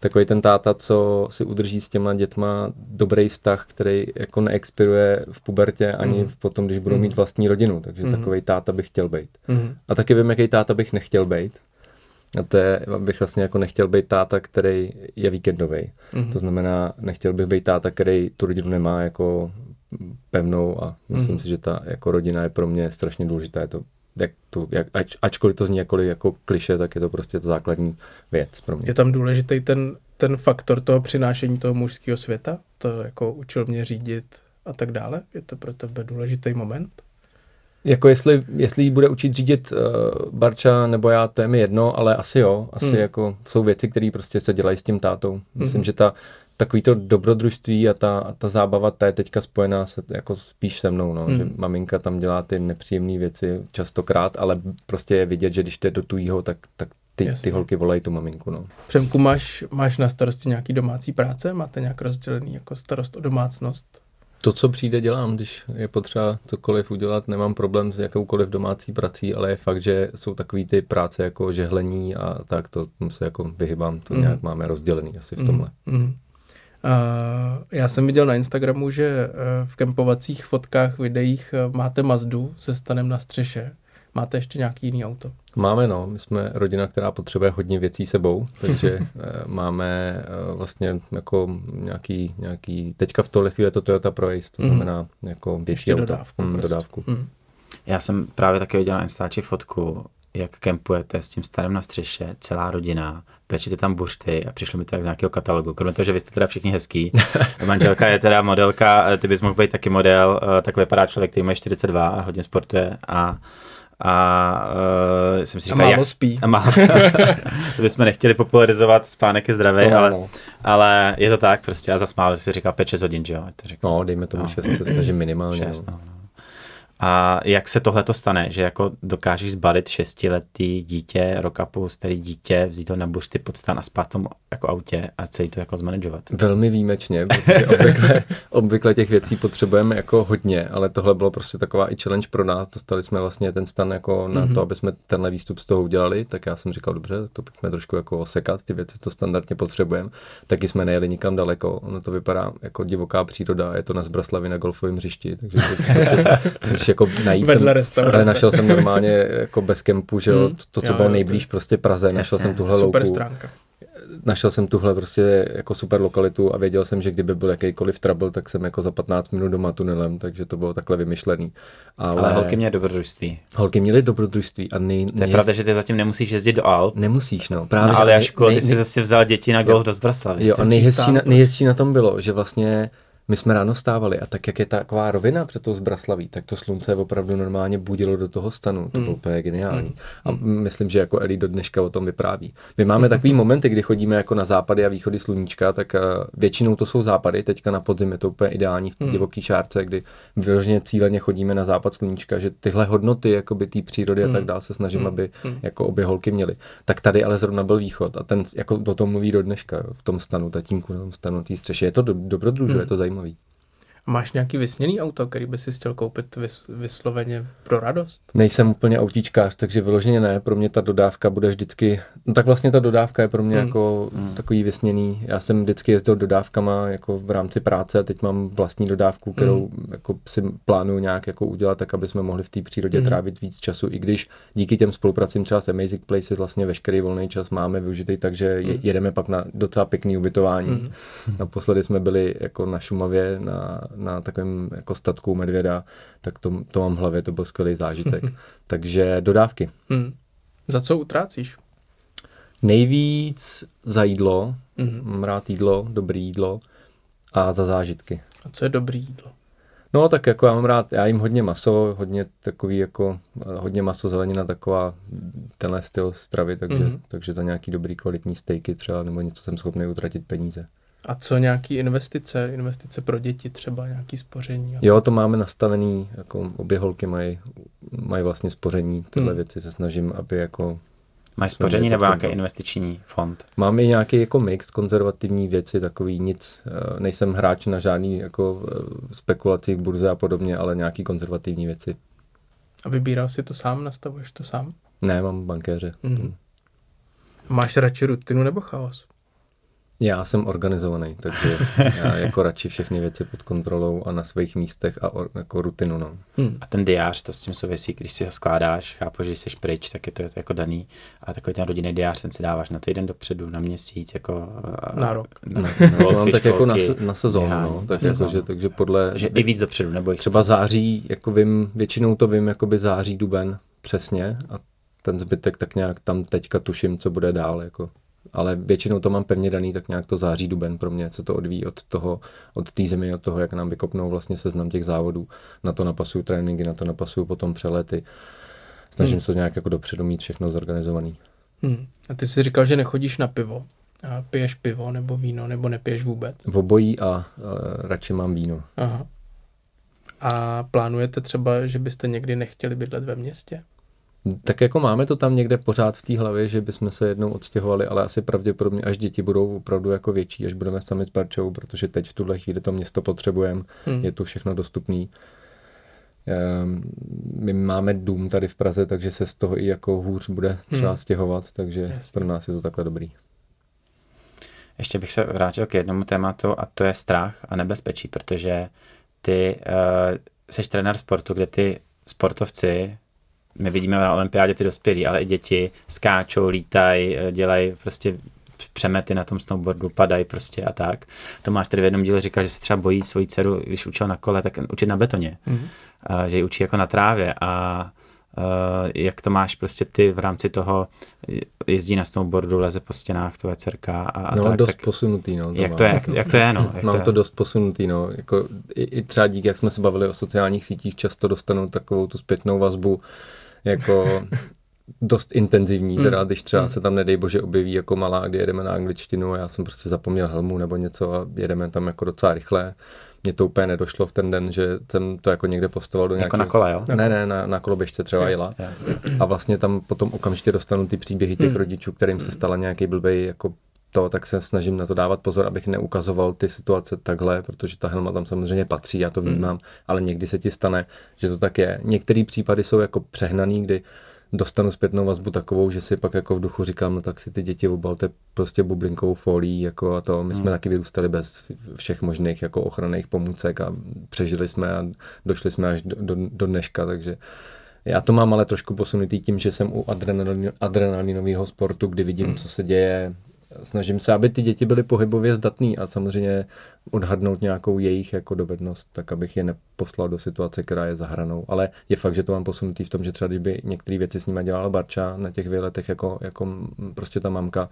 takový ten táta, co si udrží s těma dětma dobrý vztah, který jako neexpiruje v pubertě ani mm. v potom, když budou mít vlastní rodinu. Takže mm. takový táta bych chtěl být. Mm. A taky vím, jaký táta bych nechtěl být. A to je, bych vlastně jako nechtěl být táta, který je víkendový. Mm. To znamená, nechtěl bych být táta, který tu rodinu nemá jako pevnou a myslím mm. si, že ta jako rodina je pro mě strašně důležitá. Je to jak to, jak, ač, ačkoliv to zní jakkoliv jako kliše, tak je to prostě to základní věc pro mě. Je tam důležitý ten, ten faktor toho přinášení toho mužského světa? To jako učil mě řídit a tak dále? Je to pro tebe důležitý moment? Jako jestli, jestli jí bude učit řídit uh, Barča nebo já, to je mi jedno, ale asi jo. Asi hmm. jako jsou věci, které prostě se dělají s tím tátou. Myslím, hmm. že ta takový to dobrodružství a ta, a ta zábava, ta je teďka spojená se, jako spíš se mnou, no, mm. že maminka tam dělá ty nepříjemné věci častokrát, ale prostě je vidět, že když jde do tujího, tak, tak ty, ty holky volají tu maminku. No. Přemku, máš, máš na starosti nějaký domácí práce? Máte nějak rozdělený jako starost o domácnost? To, co přijde, dělám. Když je potřeba cokoliv udělat, nemám problém s jakoukoliv domácí prací, ale je fakt, že jsou takový ty práce jako žehlení a tak, to se jako vyhybám, to mm. nějak máme rozdělený asi v mhm. tomhle. Mm. Uh, já jsem viděl na Instagramu, že uh, v kempovacích fotkách, videích uh, máte Mazdu se stanem na střeše. Máte ještě nějaký jiný auto? Máme, no. My jsme rodina, která potřebuje hodně věcí sebou, takže máme vlastně jako nějaký, nějaký, teďka v tohle chvíli to Toyota Proace, to mhm. znamená mm. jako větší auto. dodávku. Mm, prostě. dodávku. Mm. Já jsem právě taky viděl na Instači fotku, jak kempujete s tím starým na střeše, celá rodina, pečete tam buřty a přišlo mi to jak z nějakého katalogu. Kromě toho, že vy jste teda všichni hezký. Manželka je teda modelka, ty bys mohl být taky model, eh, takhle vypadá člověk, který má 42 a hodně sportuje a a uh, jsem si říkal, a málo jak, spí. A málo spí. to bychom nechtěli popularizovat, spánek je zdravý, ale, no. ale je to tak prostě a zasmál, si říkal 5-6 hodin, že jo? To no, dejme tomu no. 6, se snažím minimálně. 6, no. no. A jak se tohle to stane, že jako dokážeš zbalit šestiletý dítě, rok a půl starý dítě, vzít ho na bušty pod stan a spát tom jako autě a celý to jako zmanagovat? Velmi výjimečně, protože obvykle, obvykle těch věcí potřebujeme jako hodně, ale tohle bylo prostě taková i challenge pro nás. Dostali jsme vlastně ten stan jako na mm-hmm. to, aby jsme tenhle výstup z toho udělali, tak já jsem říkal, dobře, to pojďme trošku jako osekat, ty věci, co standardně potřebujeme. Taky jsme nejeli nikam daleko, ono to vypadá jako divoká příroda, je to na Zbraslavi na golfovém hřišti, takže to prostě, jako najít. Vedle ten, ale našel jsem normálně jako bez kempu, že jo, hmm. to, co jo, bylo nejblíž prostě Praze, Jasně, našel jsem tuhle super louku. stránka našel jsem tuhle prostě jako super lokalitu a věděl jsem, že kdyby byl jakýkoliv trouble, tak jsem jako za 15 minut doma tunelem, takže to bylo takhle vymyšlený. Ale, Ale holky měly dobrodružství. Holky měly dobrodružství a nej, To je pravda, že ty zatím nemusíš jezdit do Alp. Nemusíš, no. Právě, no, ale Jašku, ty jsi zase vzal děti na golf do Zbraslavy. Jo, a nejhezčí na, nejhezčí na tom bylo, že vlastně my jsme ráno stávali a tak, jak je taková rovina před tou zbraslaví, tak to slunce opravdu normálně budilo do toho stanu. To mm. bylo úplně geniální. Mm. A myslím, že jako Eli do dneška o tom vypráví. My máme takový momenty, kdy chodíme jako na západy a východy sluníčka, tak uh, většinou to jsou západy. Teďka na podzim je to úplně ideální v té mm. divoké šárce, kdy vyloženě cíleně chodíme na západ sluníčka, že tyhle hodnoty jakoby té přírody mm. a tak dále se snažím, mm. aby mm. jako obě holky měly. Tak tady ale zrovna byl východ a ten jako o tom mluví do dneška, v tom stanu, tatínku, v tom stanu té střeše. Je to do, dobrodružné, mm. je to zajímavé zajímavý. Máš nějaký vysněný auto, který by si chtěl koupit vys, vysloveně pro radost? Nejsem úplně autíčkář, takže vyloženě ne. Pro mě ta dodávka bude vždycky... No tak vlastně ta dodávka je pro mě hmm. jako hmm. takový vysněný. Já jsem vždycky jezdil dodávkama jako v rámci práce, teď mám vlastní dodávku, kterou hmm. jako si plánuju nějak jako udělat, tak aby jsme mohli v té přírodě hmm. trávit víc času, i když díky těm spolupracím třeba s Amazing Places vlastně veškerý volný čas máme využitý, takže hmm. jedeme pak na docela pěkný ubytování. Hmm. Naposledy jsme byli jako na Šumavě na na takovém jako statku medvěda, tak to, to mám v hlavě, to byl skvělý zážitek. Takže dodávky. Hmm. Za co utrácíš? Nejvíc za jídlo, mm-hmm. mám rád jídlo, dobrý jídlo a za zážitky. A co je dobrý jídlo? No tak jako já mám rád, já jim hodně maso, hodně takový jako, hodně maso, zelenina, taková tenhle styl stravy, takže, mm-hmm. takže za nějaký dobrý kvalitní stejky třeba, nebo něco jsem schopný utratit peníze. A co nějaký investice, investice pro děti třeba, nějaký spoření? Jo, to máme nastavený, jako obě holky mají, mají vlastně spoření, tyhle hmm. věci se snažím, aby jako Máš spoření nebo nějaký investiční fond? Mám i nějaký jako mix, konzervativní věci, takový nic, eh, nejsem hráč na žádný jako eh, spekulací v burze a podobně, ale nějaký konzervativní věci. A vybíral si to sám, nastavuješ to sám? Ne, mám bankéře. Mm. Máš radši rutinu nebo chaos? Já jsem organizovaný, takže já jako radši všechny věci pod kontrolou a na svých místech a or, jako rutinu. No. Hmm. A ten diář, to s tím souvisí, když si ho skládáš, chápu, že jsi pryč, tak je to jako daný. A takový ten rodinný diář ten si dáváš na týden dopředu, na měsíc, jako... Na rok. Na, na, na, to mám tak jako na, na sezónu, no. Tak jako, že, takže podle... Takže i víc dopředu, nebo Třeba září, jako vím, většinou to vím, jakoby září, duben, přesně. A ten zbytek tak nějak tam teďka tuším, co bude dál, jako ale většinou to mám pevně daný, tak nějak to září duben pro mě, co to odvíjí od toho, od té zemi, od toho, jak nám vykopnou vlastně seznam těch závodů. Na to napasuju tréninky, na to napasuju potom přelety. Snažím hmm. se nějak jako dopředu mít všechno zorganizovaný. Hmm. A ty jsi říkal, že nechodíš na pivo. A piješ pivo nebo víno, nebo nepiješ vůbec? V obojí a, a radši mám víno. Aha. A plánujete třeba, že byste někdy nechtěli bydlet ve městě? Tak jako máme to tam někde pořád v té hlavě, že bychom se jednou odstěhovali, ale asi pravděpodobně až děti budou opravdu jako větší, až budeme sami s Barčou, protože teď v tuhle chvíli to město potřebujeme, hmm. je tu všechno dostupný. Ehm, my máme dům tady v Praze, takže se z toho i jako hůř bude třeba hmm. stěhovat, takže Jasně. pro nás je to takhle dobrý. Ještě bych se vrátil k jednomu tématu a to je strach a nebezpečí, protože ty uh, seš trenér sportu, kde ty sportovci my vidíme na olympiádě ty dospělí, ale i děti skáčou, lítají, eh, dělají prostě přemety na tom snowboardu, padají prostě a tak. Tomáš tady v jednom díle říkal, že se třeba bojí svoji dceru, když učil na kole, tak učit na betoně. Mm-hmm. A, že ji učí jako na trávě a Uh, jak to máš prostě ty v rámci toho, jezdí na snowboardu, leze po stěnách tvoje dcerka a, a no, tak, dost tak, posunutý, no. To jak, to je, jak, jak to je, no? Jak mám to, je? to dost posunutý, no. Jako, i, i třeba díky, jak jsme se bavili o sociálních sítích, často dostanu takovou tu zpětnou vazbu, jako dost intenzivní, teda hmm. když třeba hmm. se tam nedej bože objeví jako malá, kdy jedeme na angličtinu a já jsem prostě zapomněl helmu nebo něco a jedeme tam jako docela rychle. Mně to úplně nedošlo v ten den, že jsem to jako někde postoval do nějakého... Jako na kole, jo? Ne, ne, na, na koloběžce třeba jela. A vlastně tam potom okamžitě dostanu ty příběhy těch hmm. rodičů, kterým se stala nějaký blbej jako to, tak se snažím na to dávat pozor, abych neukazoval ty situace takhle, protože ta helma tam samozřejmě patří, já to hmm. vnímám, mm. ale někdy se ti stane, že to tak je. Některé případy jsou jako přehnaný, kdy dostanu zpětnou vazbu takovou, že si pak jako v duchu říkám, no tak si ty děti obalte prostě bublinkovou folí, jako a to. My jsme hmm. taky vyrůstali bez všech možných jako ochranných pomůcek a přežili jsme a došli jsme až do, do, do dneška, takže já to mám ale trošku posunutý tím, že jsem u adrenalinového sportu, kdy vidím, hmm. co se děje snažím se, aby ty děti byly pohybově zdatný a samozřejmě odhadnout nějakou jejich jako dovednost, tak abych je neposlal do situace, která je za hranou. Ale je fakt, že to mám posunutý v tom, že třeba kdyby některé věci s nimi dělala Barča na těch výletech jako, jako prostě ta mamka,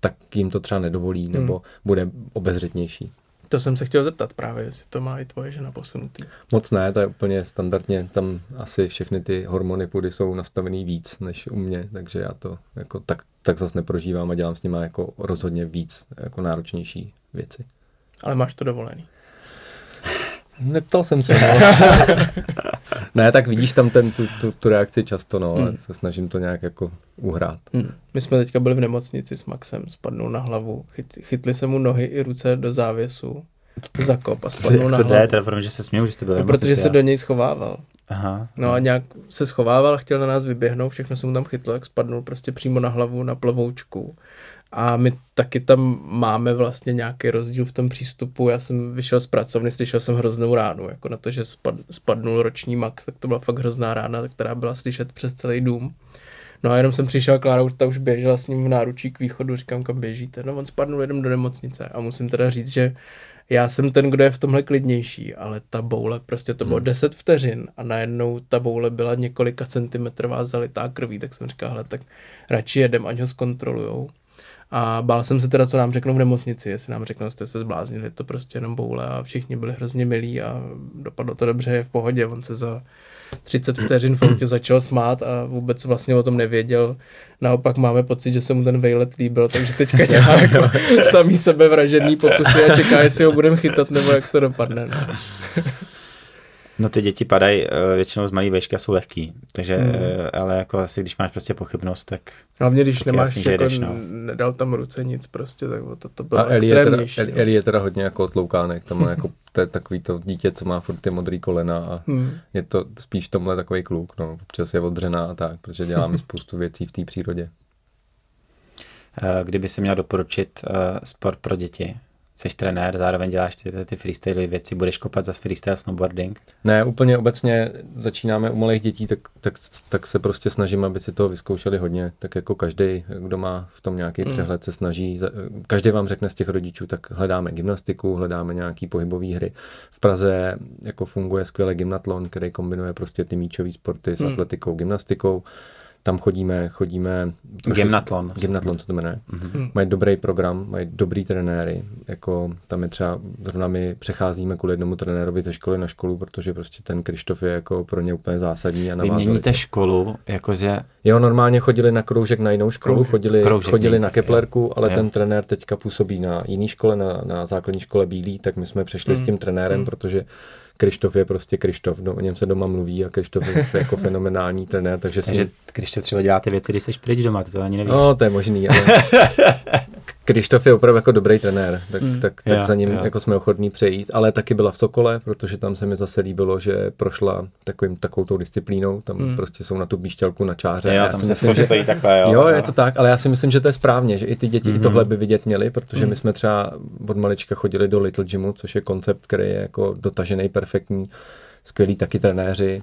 tak jim to třeba nedovolí nebo hmm. bude obezřetnější. To jsem se chtěl zeptat právě, jestli to má i tvoje žena posunutý. Moc ne, to je úplně standardně, tam asi všechny ty hormony půdy jsou nastavený víc než u mě, takže já to jako tak, tak zase neprožívám a dělám s nimi jako rozhodně víc jako náročnější věci. Ale máš to dovolený. Neptal jsem se, no. ne, tak vidíš tam ten, tu, tu, tu reakci často, no, hmm. se snažím to nějak jako uhrát. Hmm. My jsme teďka byli v nemocnici s Maxem, spadnul na hlavu, chyt, chytli se mu nohy i ruce do závěsu, zakop a spadnul na hlavu. Teda protože se směl, že jste byli no, Protože se do něj schovával. Aha. No a nějak se schovával, chtěl na nás vyběhnout, všechno se mu tam chytlo, jak spadnul prostě přímo na hlavu, na plovoučku. A my taky tam máme vlastně nějaký rozdíl v tom přístupu. Já jsem vyšel z pracovny, slyšel jsem hroznou ránu, jako na to, že spad, spadnul roční max, tak to byla fakt hrozná rána, která byla slyšet přes celý dům. No a jenom jsem přišel, Klára už, ta už běžela s ním v náručí k východu, říkám, kam běžíte. No on spadnul jenom do nemocnice a musím teda říct, že já jsem ten, kdo je v tomhle klidnější, ale ta boule, prostě to bylo hmm. 10 vteřin a najednou ta boule byla několika centimetrová zalitá krví, tak jsem říkal, hele, tak radši jedem, ať ho zkontrolujou. A bál jsem se teda, co nám řeknou v nemocnici, jestli nám řeknou, jste se zbláznili, to prostě jenom boule a všichni byli hrozně milí a dopadlo to dobře, je v pohodě, on se za 30 vteřin v autě začal smát a vůbec vlastně o tom nevěděl. Naopak máme pocit, že se mu ten vejlet líbil, takže teďka dělá jako samý sebevražený pokusy a čeká, jestli ho budeme chytat nebo jak to dopadne. No. No ty děti padají uh, většinou z malý vejšky a jsou lehký, takže, hmm. uh, ale jako asi když máš prostě pochybnost, tak Hlavně když nemáš, jasný, jako jdeš, no. nedal tam ruce nic prostě, tak to, to bylo a Eli je, teda, Eli, Eli je teda hodně jako otloukánek, tam má jako, to je takový to dítě, co má furt ty modrý kolena a hmm. je to spíš v tomhle takový kluk, no, občas je odřená a tak, protože děláme spoustu věcí v té přírodě. kdyby se měl doporučit sport pro děti, jsi trenér, zároveň děláš ty, ty freestyle věci, budeš kopat za freestyle snowboarding? Ne, úplně obecně začínáme u malých dětí, tak, tak, tak se prostě snažím, aby si to vyzkoušeli hodně, tak jako každý, kdo má v tom nějaký mm. přehled, se snaží, každý vám řekne z těch rodičů, tak hledáme gymnastiku, hledáme nějaký pohybové hry. V Praze jako funguje skvěle gymnatlon, který kombinuje prostě ty míčové sporty s mm. atletikou, gymnastikou tam chodíme, chodíme... Gymnatlon. Gymnatlon, co to jmenuje. Mm-hmm. Mají dobrý program, mají dobrý trenéry, jako tam je třeba, zrovna my přecházíme kvůli jednomu trenérovi ze školy na školu, protože prostě ten Krištof je jako pro ně úplně zásadní. A Vy měníte se. školu, jakože... Jo, normálně chodili na kroužek na jinou školu, kroužek, chodili, kroužek chodili na Keplerku, jo. ale jo. ten trenér teďka působí na jiný škole, na, na základní škole Bílý, tak my jsme přešli mm. s tím trenérem, mm. protože Krištof je prostě Krištof, no, o něm se doma mluví a Krištof je jako fenomenální trenér, takže, takže si... Krištof třeba dělá ty věci, když jsi pryč doma, to, to ani nevíš. No, to je možný, ale Krištof je opravdu jako dobrý trenér, tak, mm. tak, tak yeah, za ním yeah. jako jsme ochotní přejít, ale taky byla v Sokole, protože tam se mi zase líbilo, že prošla takovým, takovou tou disciplínou, tam mm. prostě jsou na tu bíšťalku na čáře. Jo, tam se myslím, že... takhle, jo. Jo, je to tak, ale já si myslím, že to je správně, že i ty děti mm-hmm. i tohle by vidět měly, protože mm. my jsme třeba od malička chodili do Little Gymu, což je koncept, který je jako dotažený, perfektní, skvělí taky trenéři,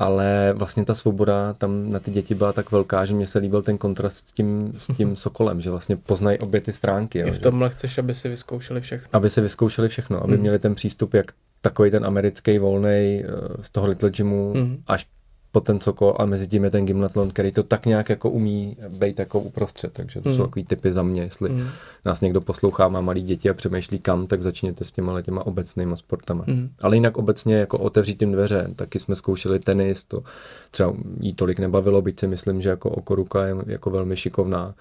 ale vlastně ta svoboda tam na ty děti byla tak velká, že mě se líbil ten kontrast s tím, s tím sokolem, že vlastně poznají obě ty stránky. I v tomhle chceš, aby si vyzkoušeli všechno. Aby si vyzkoušeli všechno, aby mm. měli ten přístup, jak takový ten americký volný eh, z toho Little Gymu mm. až po ten Sokol a mezi tím je ten Gymnatlon, který to tak nějak jako umí být jako uprostřed, takže to mm. jsou takový typy za mě, jestli mm. nás někdo poslouchá, má malý děti a přemýšlí kam, tak začněte s těma těma obecnýma sportama. Mm. Ale jinak obecně jako otevřít jim dveře, taky jsme zkoušeli tenis, to třeba jí tolik nebavilo, byť si myslím, že jako okoruka je jako velmi šikovná.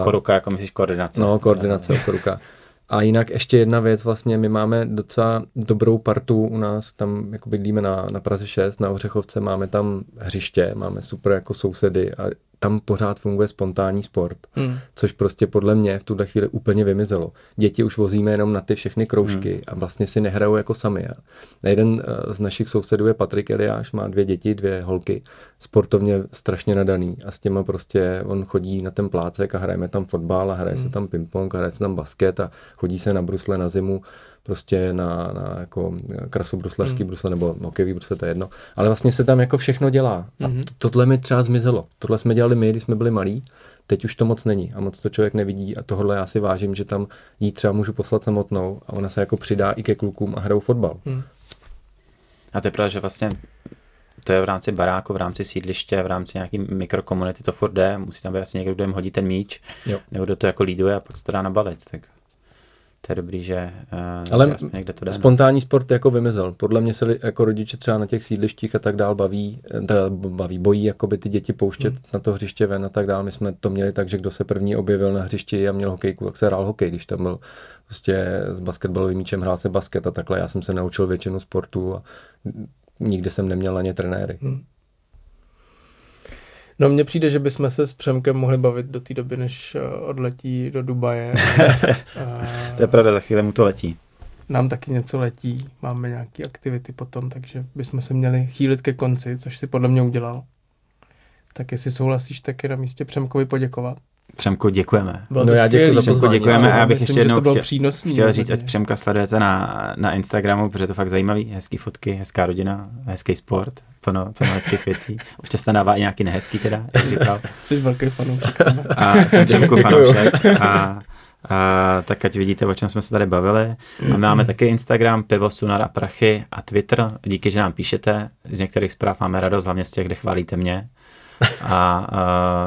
Okoruka, jako myslíš koordinace. No, koordinace okoruka. A jinak ještě jedna věc, vlastně my máme docela dobrou partu u nás, tam jako bydlíme na, na Praze 6, na Ořechovce, máme tam hřiště, máme super jako sousedy a tam pořád funguje spontánní sport, hmm. což prostě podle mě v tuhle chvíli úplně vymizelo. Děti už vozíme jenom na ty všechny kroužky hmm. a vlastně si nehrajou jako sami. A jeden eh, z našich sousedů je Patrik Eliáš, má dvě děti, dvě holky, sportovně strašně nadaný a s těma prostě on chodí na ten plácek a hrajeme tam fotbal a hraje hmm. se tam ping-pong a hraje se tam basket a chodí se na brusle na zimu prostě na, na jako krasobruslařský mm. brusle nebo hokejový brusle, to je jedno. Ale vlastně se tam jako všechno dělá. A mm-hmm. to, tohle mi třeba zmizelo. Tohle jsme dělali my, když jsme byli malí. Teď už to moc není a moc to člověk nevidí a tohle já si vážím, že tam jí třeba můžu poslat samotnou a ona se jako přidá i ke klukům a hrajou fotbal. Mm. A to je pravda, že vlastně to je v rámci baráku, v rámci sídliště, v rámci nějaký mikrokomunity to furt jde, musí tam být asi někdo, kdo jim hodí ten míč, jo. nebo kdo to jako líduje a pak se to dá nabalit. Tak to je dobrý, že, uh, Ale že někde to jde. spontánní sport jako vymizel. Podle mě se jako rodiče třeba na těch sídlištích a tak dál baví, eh, teda baví bojí jako by ty děti pouštět hmm. na to hřiště ven a tak dál. My jsme to měli tak, že kdo se první objevil na hřišti a měl hokejku, tak se hrál hokej, když tam byl prostě s basketbalovým míčem hrál se basket a takhle. Já jsem se naučil většinu sportu a nikdy jsem neměl ani trenéry. Hmm. No mně přijde, že bychom se s Přemkem mohli bavit do té doby, než eh, odletí do Dubaje. a... to je pravda, za chvíli mu to letí. Nám taky něco letí, máme nějaké aktivity potom, takže bychom se měli chýlit ke konci, což si podle mě udělal. Tak jestli souhlasíš, tak je na místě Přemkovi poděkovat. Přemko, děkujeme. Bylo no já děkuji za Přemko, děkujeme a já bych Myslím, ještě jednou chtěl, přínosný, chtěl říct, ať Přemka sledujete na, na Instagramu, protože je to fakt zajímavý, hezký fotky, hezká rodina, hezký sport, plno, plno hezkých věcí. Občas tam dává i nějaký nehezký teda, jak říkal. Jsi velký fanoušek. A jsem Přemku fanoušek. A, a, tak ať vidíte, o čem jsme se tady bavili. A máme taky Instagram, pivo, sunar a prachy a Twitter. Díky, že nám píšete. Z některých zpráv máme radost, hlavně z těch, kde chválíte mě a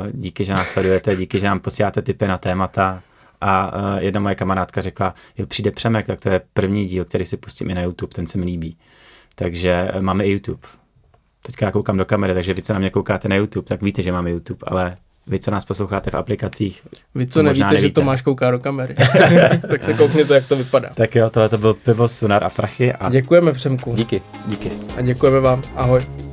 uh, díky, že nás sledujete, díky, že nám posíláte tipy na témata. A jedna moje kamarádka řekla, jo, přijde Přemek, tak to je první díl, který si pustím i na YouTube, ten se mi líbí. Takže uh, máme i YouTube. Teďka já koukám do kamery, takže vy, co na mě koukáte na YouTube, tak víte, že máme YouTube, ale vy, co nás posloucháte v aplikacích. Vy, co nevíte, nevíte, že Tomáš kouká do kamery, tak se koukněte, jak to vypadá. Tak jo, tohle to byl pivo, sunar a frachy. A... Děkujeme Přemku. Díky, díky. A děkujeme vám. Ahoj.